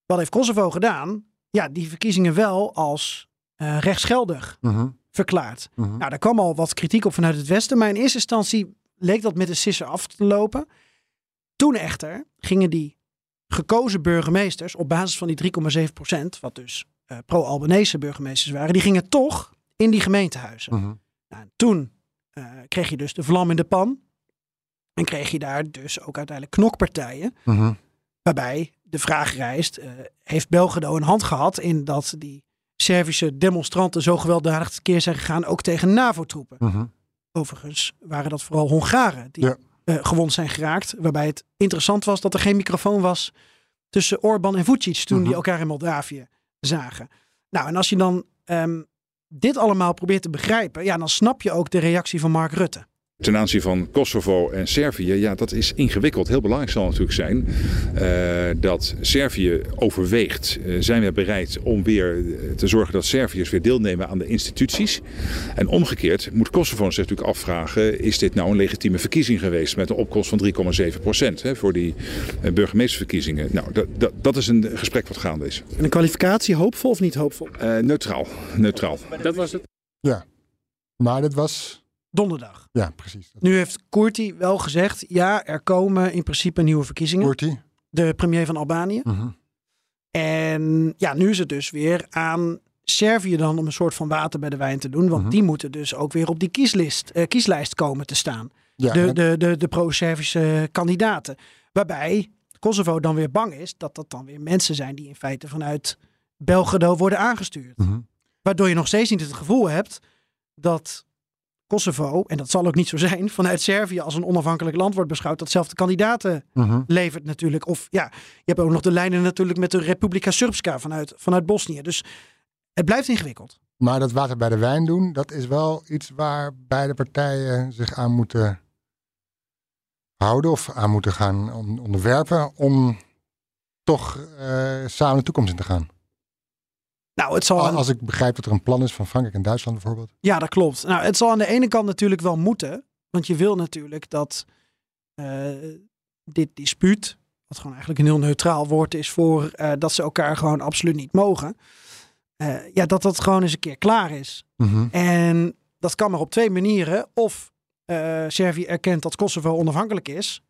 Speaker 4: Wat heeft Kosovo gedaan? Ja, die verkiezingen wel als eh, rechtsgeldig
Speaker 3: Mhm.
Speaker 4: verklaard. Nou, daar kwam al wat kritiek op vanuit het Westen. Maar in eerste instantie leek dat met de sisser af te lopen. Toen echter gingen die gekozen burgemeesters op basis van die 3,7% wat dus eh, pro-Albanese burgemeesters waren, die gingen toch in die gemeentehuizen.
Speaker 3: Mhm.
Speaker 4: Nou, en toen eh, kreeg je dus de vlam in de pan. En kreeg je daar dus ook uiteindelijk knokpartijen.
Speaker 3: Mhm.
Speaker 4: Waarbij de vraag rijst, eh, heeft Belgrado een hand gehad in dat die Servische demonstranten zo gewelddadig tekeer zijn gegaan, ook tegen NAVO-troepen.
Speaker 3: Mhm.
Speaker 4: Overigens waren dat vooral Hongaren die
Speaker 3: Ja.
Speaker 4: eh, gewond zijn geraakt. Waarbij het interessant was dat er geen microfoon was tussen Orbán en Vucic toen
Speaker 3: Mhm.
Speaker 4: die elkaar in Moldavië zagen. Nou, en als je dan ehm, dit allemaal probeert te begrijpen, ja, dan snap je ook de reactie van Mark Rutte.
Speaker 9: Ten aanzien van Kosovo en Servië, ja, dat is ingewikkeld. Heel belangrijk zal natuurlijk zijn eh, dat Servië overweegt. eh, zijn we bereid om weer eh, te zorgen dat Serviërs weer deelnemen aan de instituties? En omgekeerd moet Kosovo zich natuurlijk afvragen: is dit nou een legitieme verkiezing geweest met een opkomst van 3,7 procent voor die eh, burgemeestersverkiezingen? Nou, dat, dat, dat is een gesprek wat gaande is.
Speaker 4: En een kwalificatie hoopvol of niet hoopvol?
Speaker 9: Eh, neutraal, neutraal.
Speaker 10: Dat was het.
Speaker 3: Ja. Maar dit was...
Speaker 4: Donderdag.
Speaker 3: Ja, precies.
Speaker 4: Nu heeft Kurti wel gezegd, ja, er komen in principe nieuwe verkiezingen.
Speaker 3: Kurti.
Speaker 4: De premier van Albanië.
Speaker 3: Mhm.
Speaker 4: En ja, nu is het dus weer aan Servië dan om een soort van water bij de wijn te doen. Want
Speaker 3: Mhm.
Speaker 4: die moeten dus ook weer op die kieslist, eh, kieslijst komen te staan.
Speaker 3: Ja,
Speaker 4: de,
Speaker 3: en-
Speaker 4: de, de, de pro-Servische kandidaten. Waarbij Kosovo dan weer bang is dat dat dan weer mensen zijn die in feite vanuit Belgrado worden aangestuurd.
Speaker 3: Mhm.
Speaker 4: Waardoor je nog steeds niet het gevoel hebt dat Kosovo, en dat zal ook niet zo zijn, vanuit Servië als een onafhankelijk land wordt beschouwd. Datzelfde kandidaten
Speaker 3: Mhm.
Speaker 4: levert natuurlijk. Of ja, je hebt ook nog de lijnen natuurlijk met de Republika Srpska vanuit, vanuit Bosnië. Dus het blijft ingewikkeld.
Speaker 3: Maar dat water bij de wijn doen, dat is wel iets waar beide partijen zich aan moeten houden of aan moeten gaan on- onderwerpen om toch eh, samen de toekomst in te gaan.
Speaker 4: Nou, het zal.
Speaker 3: Als ik begrijp dat er een plan is van Frankrijk en Duitsland bijvoorbeeld.
Speaker 4: Ja, dat klopt. Nou, het zal aan de ene kant natuurlijk wel moeten. Want je wil natuurlijk dat eh, dit dispuut, wat gewoon eigenlijk een heel neutraal woord is voor eh, dat ze elkaar gewoon absoluut niet mogen. eh, ja, dat dat gewoon eens een keer klaar is.
Speaker 3: Mhm.
Speaker 4: En dat kan maar op twee manieren. Of Servië erkent dat Kosovo onafhankelijk is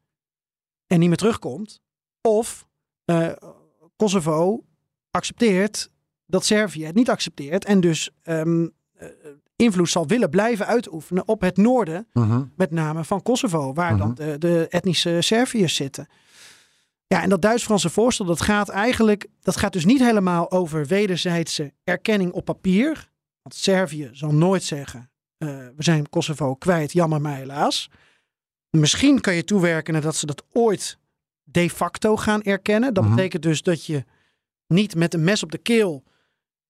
Speaker 4: en niet meer terugkomt. Of Kosovo accepteert dat Servië het niet accepteert en dus ehm, eh, invloed zal willen blijven uitoefenen op het noorden,
Speaker 3: Mhm.
Speaker 4: met name van Kosovo, waar dan
Speaker 3: Mhm.
Speaker 4: de, de etnische Serviërs zitten. Ja, en dat Duits-Franse voorstel, dat gaat eigenlijk, dat gaat dus niet helemaal over wederzijdse erkenning op papier. Want Servië zal nooit zeggen, eh, we zijn Kosovo kwijt, jammer maar helaas. Misschien kan je toewerken naar dat ze dat ooit de facto gaan erkennen. Dat
Speaker 3: Mhm.
Speaker 4: betekent dus dat je niet met een mes op de keel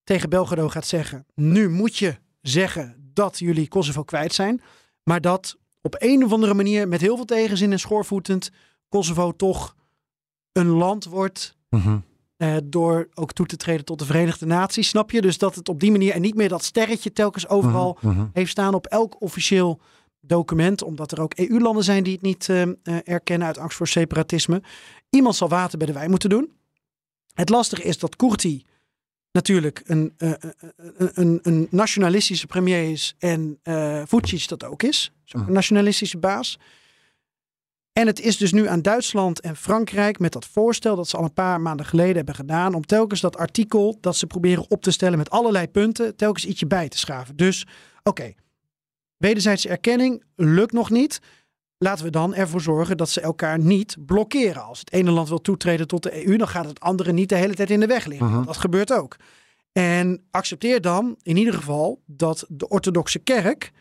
Speaker 4: tegen Belgrado gaat zeggen, nu moet je zeggen dat jullie Kosovo kwijt zijn. Maar dat op een of andere manier met heel veel tegenzin en schoorvoetend Kosovo toch een land wordt
Speaker 3: Mhm.
Speaker 4: eh, door ook toe te treden tot de Verenigde Naties, snap je? Dus dat het op die manier en niet meer dat sterretje telkens overal
Speaker 3: Mhm, mhm.
Speaker 4: heeft staan op elk officieel document, omdat er ook EU-landen zijn die het niet eh, eh, erkennen uit angst voor separatisme. Iemand zal water bij de wijn moeten doen. Het lastige is dat Kurti natuurlijk een, eh, eh, een, een nationalistische premier is en Vucic dat ook is. Ook een nationalistische baas. En het is dus nu aan Duitsland en Frankrijk met dat voorstel dat ze al een paar maanden geleden hebben gedaan. Om telkens dat artikel dat ze proberen op te stellen met allerlei punten, telkens ietsje bij te schaven. Dus oké, wederzijdse erkenning lukt nog niet. Laten we dan ervoor zorgen dat ze elkaar niet blokkeren. Als het ene land wil toetreden tot de EU, dan gaat het andere niet de hele tijd in de weg liggen.
Speaker 3: Mhm.
Speaker 4: Dat gebeurt ook. En accepteer dan in ieder geval dat de orthodoxe kerk,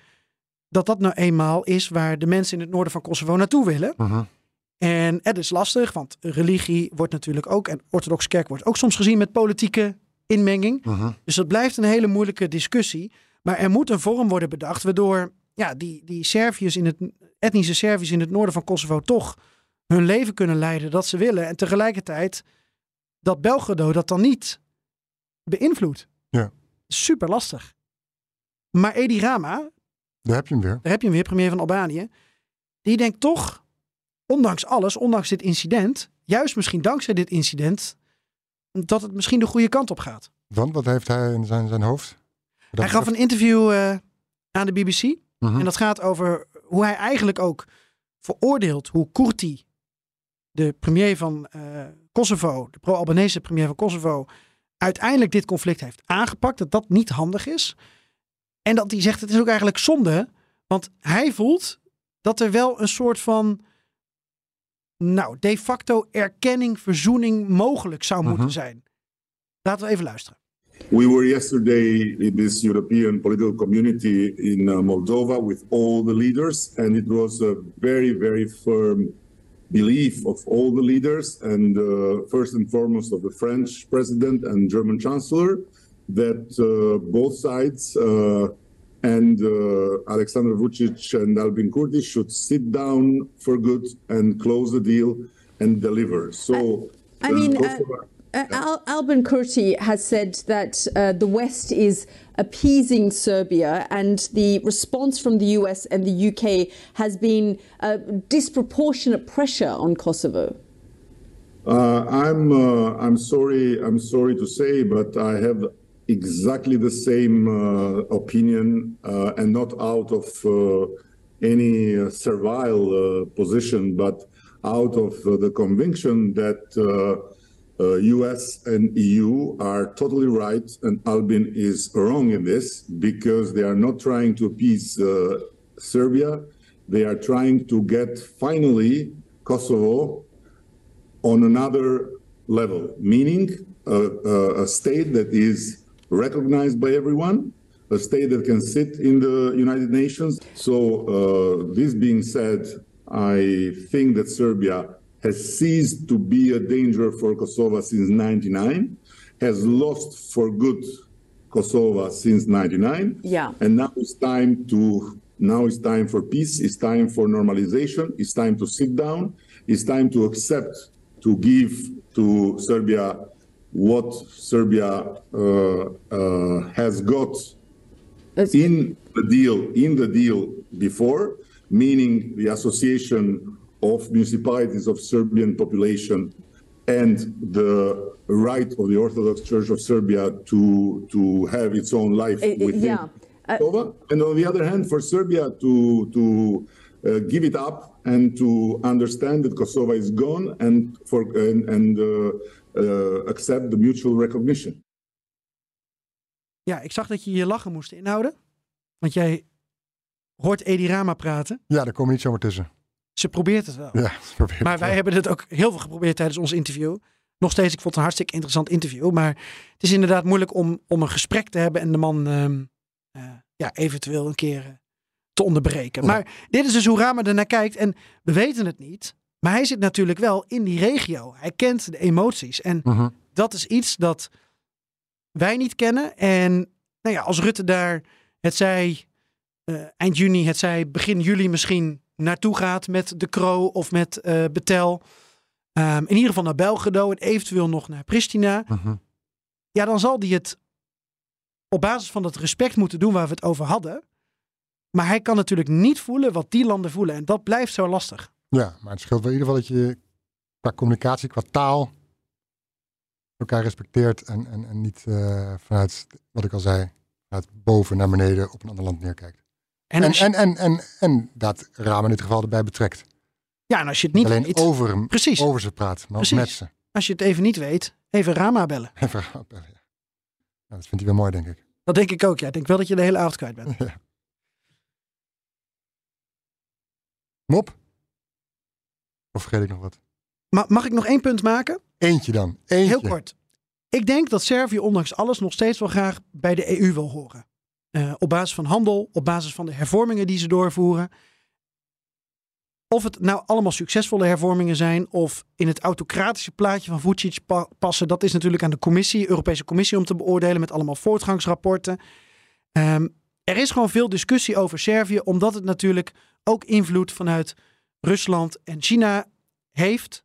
Speaker 4: dat dat nou eenmaal is waar de mensen in het noorden van Kosovo naartoe willen.
Speaker 3: Mhm.
Speaker 4: En het is lastig, want religie wordt natuurlijk ook, en orthodoxe kerk wordt ook soms gezien met politieke inmenging.
Speaker 3: Mhm.
Speaker 4: Dus dat blijft een hele moeilijke discussie. Maar er moet een vorm worden bedacht waardoor ja, die, die Serviërs in het, etnische Serviërs in het noorden van Kosovo toch hun leven kunnen leiden dat ze willen. En tegelijkertijd dat Belgrado dat dan niet beïnvloedt.
Speaker 3: Ja.
Speaker 4: Super lastig. Maar Edi Rama,
Speaker 3: Daar heb je hem weer.
Speaker 4: daar heb je hem weer, premier van Albanië. Die denkt toch, ondanks alles, ondanks dit incident, juist misschien dankzij dit incident, dat het misschien de goede kant op gaat.
Speaker 3: Want wat heeft hij in zijn, zijn hoofd?
Speaker 4: Hij gaf een interview eh, aan de BBC.
Speaker 3: Mhm.
Speaker 4: En dat gaat over hoe hij eigenlijk ook veroordeelt hoe Kurti, de premier van eh, Kosovo, de pro-Albanese premier van Kosovo, uiteindelijk dit conflict heeft aangepakt. Dat dat niet handig is. En dat hij zegt het is ook eigenlijk zonde. Want hij voelt dat er wel een soort van nou, de facto erkenning, verzoening mogelijk zou moeten
Speaker 11: Mhm.
Speaker 4: zijn. Laten we even luisteren.
Speaker 11: We were yesterday in this European political community in uh, Moldova with all the leaders, and it was a very, very firm belief of all the leaders, and uh, first and foremost of the French president and German chancellor, that uh, both sides uh, and uh, Alexander Vucic and Albin Kurti should sit down for good and close the deal and deliver. So,
Speaker 14: I mean, uh,
Speaker 11: Kosovo-
Speaker 14: Al- Albin Kurti has said that uh, the West is appeasing Serbia, and the response from the US and the UK has been uh, disproportionate pressure on Kosovo.
Speaker 11: Uh, I'm uh, I'm sorry I'm sorry to say, but I have exactly the same uh, opinion, uh, and not out of uh, any uh, servile uh, position, but out of uh, the conviction that uh, U.S. and EU are totally right, and Albin is wrong in this because they are not trying to appease uh, Serbia. They are trying to get finally Kosovo on another level, meaning a, a, a state that is recognized by everyone, a state that can sit in the United Nations. So, uh, this being said, I think that Serbia has ceased to be a danger for Kosovo since 99, has lost for good Kosovo since 99.
Speaker 14: Yeah.
Speaker 11: And now it's time to now it's time for peace. It's time for normalization. It's time to sit down. It's time to accept to give to Serbia what Serbia uh, uh, has got in the deal in the deal before, meaning the association of municipalities of Serbian population and the right of the Orthodox Church of Serbia to to have its own life
Speaker 14: Uh, uh,
Speaker 11: within
Speaker 14: yeah. Uh,
Speaker 11: Kosovo, and on the other hand, for Serbia to to uh, give it up and to understand that Kosovo is gone and for and, and uh, uh, accept the mutual recognition.
Speaker 4: Ja, ik zag dat je je lachen moest inhouden. Want jij hoort Edi Rama praten.
Speaker 3: Ja, daar komen niet zomaar tussen.
Speaker 4: Ze probeert het wel.
Speaker 3: Ja, probeert
Speaker 4: Maar
Speaker 3: het
Speaker 4: wij
Speaker 3: wel.
Speaker 4: hebben het ook heel veel geprobeerd tijdens ons interview. Nog steeds, ik vond het een hartstikke interessant interview. Maar het is inderdaad moeilijk om, om een gesprek te hebben en de man ehm, eh, ja, eventueel een keer eh, te onderbreken. Maar dit is dus hoe Rama ernaar kijkt. En we weten het niet. Maar hij zit natuurlijk wel in die regio. Hij kent de emoties. En
Speaker 3: Mhm.
Speaker 4: dat is iets dat wij niet kennen. En nou ja, als Rutte daar, het zij eh, eind juni, het zij begin juli misschien naartoe gaat met de Kro of met eh, Betel. Ehm, in ieder geval naar Belgrado en eventueel nog naar Pristina.
Speaker 3: Mhm.
Speaker 4: Ja, dan zal die het op basis van dat respect moeten doen waar we het over hadden. Maar hij kan natuurlijk niet voelen wat die landen voelen. En dat blijft zo lastig.
Speaker 3: Ja, maar het scheelt wel in ieder geval dat je qua communicatie, qua taal elkaar respecteert en, en, en niet eh, vanuit, wat ik al zei, vanuit boven naar beneden op een ander land neerkijkt.
Speaker 4: En
Speaker 3: En,
Speaker 4: je-
Speaker 3: en, en, en, en, dat Raam in dit geval erbij betrekt.
Speaker 4: Ja, en als je het niet
Speaker 3: Alleen
Speaker 4: weet...
Speaker 3: over,
Speaker 4: Precies.
Speaker 3: over ze praat, maar
Speaker 4: Precies.
Speaker 3: met ze.
Speaker 4: Als je het even niet weet, even Rama bellen.
Speaker 3: Even, ja. Ja, dat vindt hij wel mooi, denk ik.
Speaker 4: Dat denk ik ook, ja. Ik denk wel dat je de hele avond kwijt bent.
Speaker 3: Ja. Mop? Of vergeet ik nog wat?
Speaker 4: Maar mag ik nog één punt maken?
Speaker 3: Eentje dan. Eentje.
Speaker 4: Heel kort. Ik denk dat Servië ondanks alles nog steeds wel graag bij de EU wil horen. Eh, op basis van handel, op basis van de hervormingen die ze doorvoeren. Of het nou allemaal succesvolle hervormingen zijn of in het autocratische plaatje van Vucic pa- passen, dat is natuurlijk aan de commissie, Europese Commissie om te beoordelen met allemaal voortgangsrapporten. Ehm, er is gewoon veel discussie over Servië, omdat het natuurlijk ook invloed vanuit Rusland en China heeft.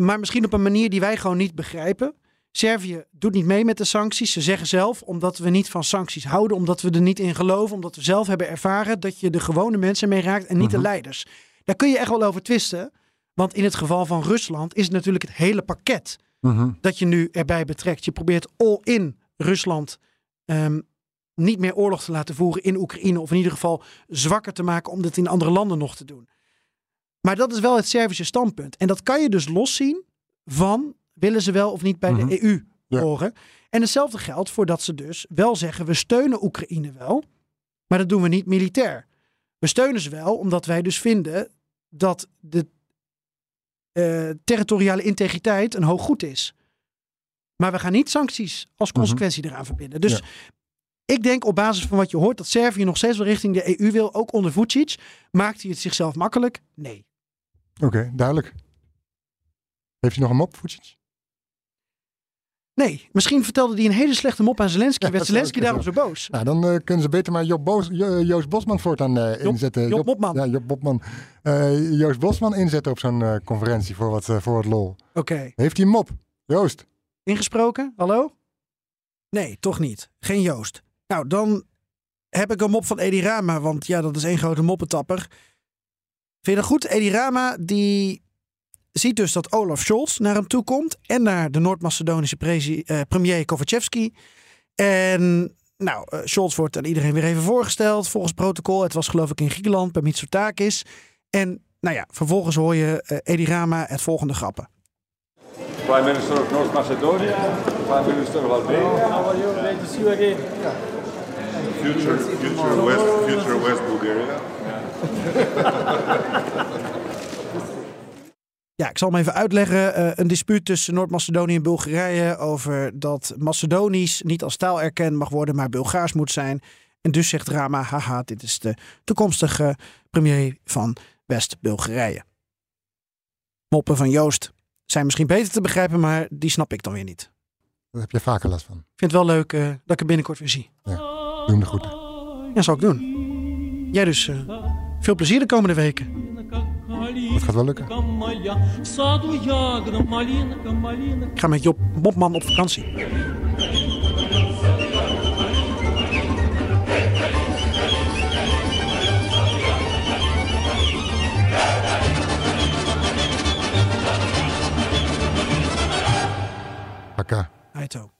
Speaker 4: Maar misschien op een manier die wij gewoon niet begrijpen. Servië doet niet mee met de sancties. Ze zeggen zelf, omdat we niet van sancties houden, omdat we er niet in geloven, omdat we zelf hebben ervaren dat je de gewone mensen mee raakt en niet de leiders. Daar kun je echt wel over twisten. Want in het geval van Rusland is het natuurlijk het hele pakket
Speaker 3: Mhm.
Speaker 4: dat je nu erbij betrekt. Je probeert all-in Rusland ehm, niet meer oorlog te laten voeren in Oekraïne. Of in ieder geval zwakker te maken om dit in andere landen nog te doen. Maar dat is wel het Servische standpunt. En dat kan je dus loszien van willen ze wel of niet bij
Speaker 3: Mhm.
Speaker 4: de EU
Speaker 3: Ja.
Speaker 4: horen. En hetzelfde geldt voor dat ze dus wel zeggen we steunen Oekraïne wel. Maar dat doen we niet militair. We steunen ze wel omdat wij dus vinden dat de eh, territoriale integriteit een hoog goed is. Maar we gaan niet sancties als consequentie eraan verbinden. Dus
Speaker 3: Ja.
Speaker 4: ik denk op basis van wat je hoort dat Servië nog steeds wel richting de EU wil, ook onder Vucic. Maakt hij het zichzelf makkelijk? Nee.
Speaker 3: Oké, duidelijk. Heeft hij nog een mop, Vucic?
Speaker 4: Nee, misschien vertelde hij een hele slechte mop aan Zelensky.
Speaker 3: Ja,
Speaker 4: werd Zelensky daarom zo boos.
Speaker 3: Nou, dan eh, kunnen ze beter maar Job Boos, Jo- Joost Bosman voortaan eh,
Speaker 4: Job-
Speaker 3: inzetten.
Speaker 4: Job.
Speaker 3: Ja, Job. Eh, Joost Bosman inzetten op zo'n eh, conferentie voor wat, eh, voor wat lol.
Speaker 4: Oké.
Speaker 3: Heeft hij een mop? Joost.
Speaker 4: Ingesproken? Hallo? Nee, toch niet. Geen Joost. Nou, dan heb ik een mop van Edi Rama, want ja, dat is één grote moppetapper. Vind je dat goed? Edi Rama, die ziet dus dat Olaf Scholz naar hem toe komt en naar de Noord-Macedonische eh, premier Kovacevski. En nou, eh, Scholz wordt aan iedereen weer even voorgesteld volgens protocol. Het was geloof ik in Griekenland bij Mitsotakis. En nou ja, vervolgens hoor je Edi Rama het volgende grappen.
Speaker 15: Prime Minister of North Macedonia, Prime Minister of Albania. How are you? Great to see you again.
Speaker 11: Future, future West, future West Bulgaria.
Speaker 4: Ja, ik zal hem even uitleggen. Eh, een dispuut tussen Noord-Macedonië en Bulgarije over dat Macedonisch niet als taal erkend mag worden, maar Bulgaars moet zijn. En dus zegt Rama, haha, dit is de toekomstige premier van West-Bulgarije. Moppen van Joost zijn misschien beter te begrijpen, maar die snap ik dan weer niet.
Speaker 3: Daar heb je vaker last van.
Speaker 4: Ik vind het wel leuk eh, dat ik hem binnenkort weer zie.
Speaker 3: Doe hem de groeten.
Speaker 4: Ja, zal ik doen. Jij dus eh, veel plezier de komende weken.
Speaker 3: Dat gaat wel lukken.
Speaker 4: Ik ga met Job Mopman op vakantie.
Speaker 3: Hakka.
Speaker 4: Aito.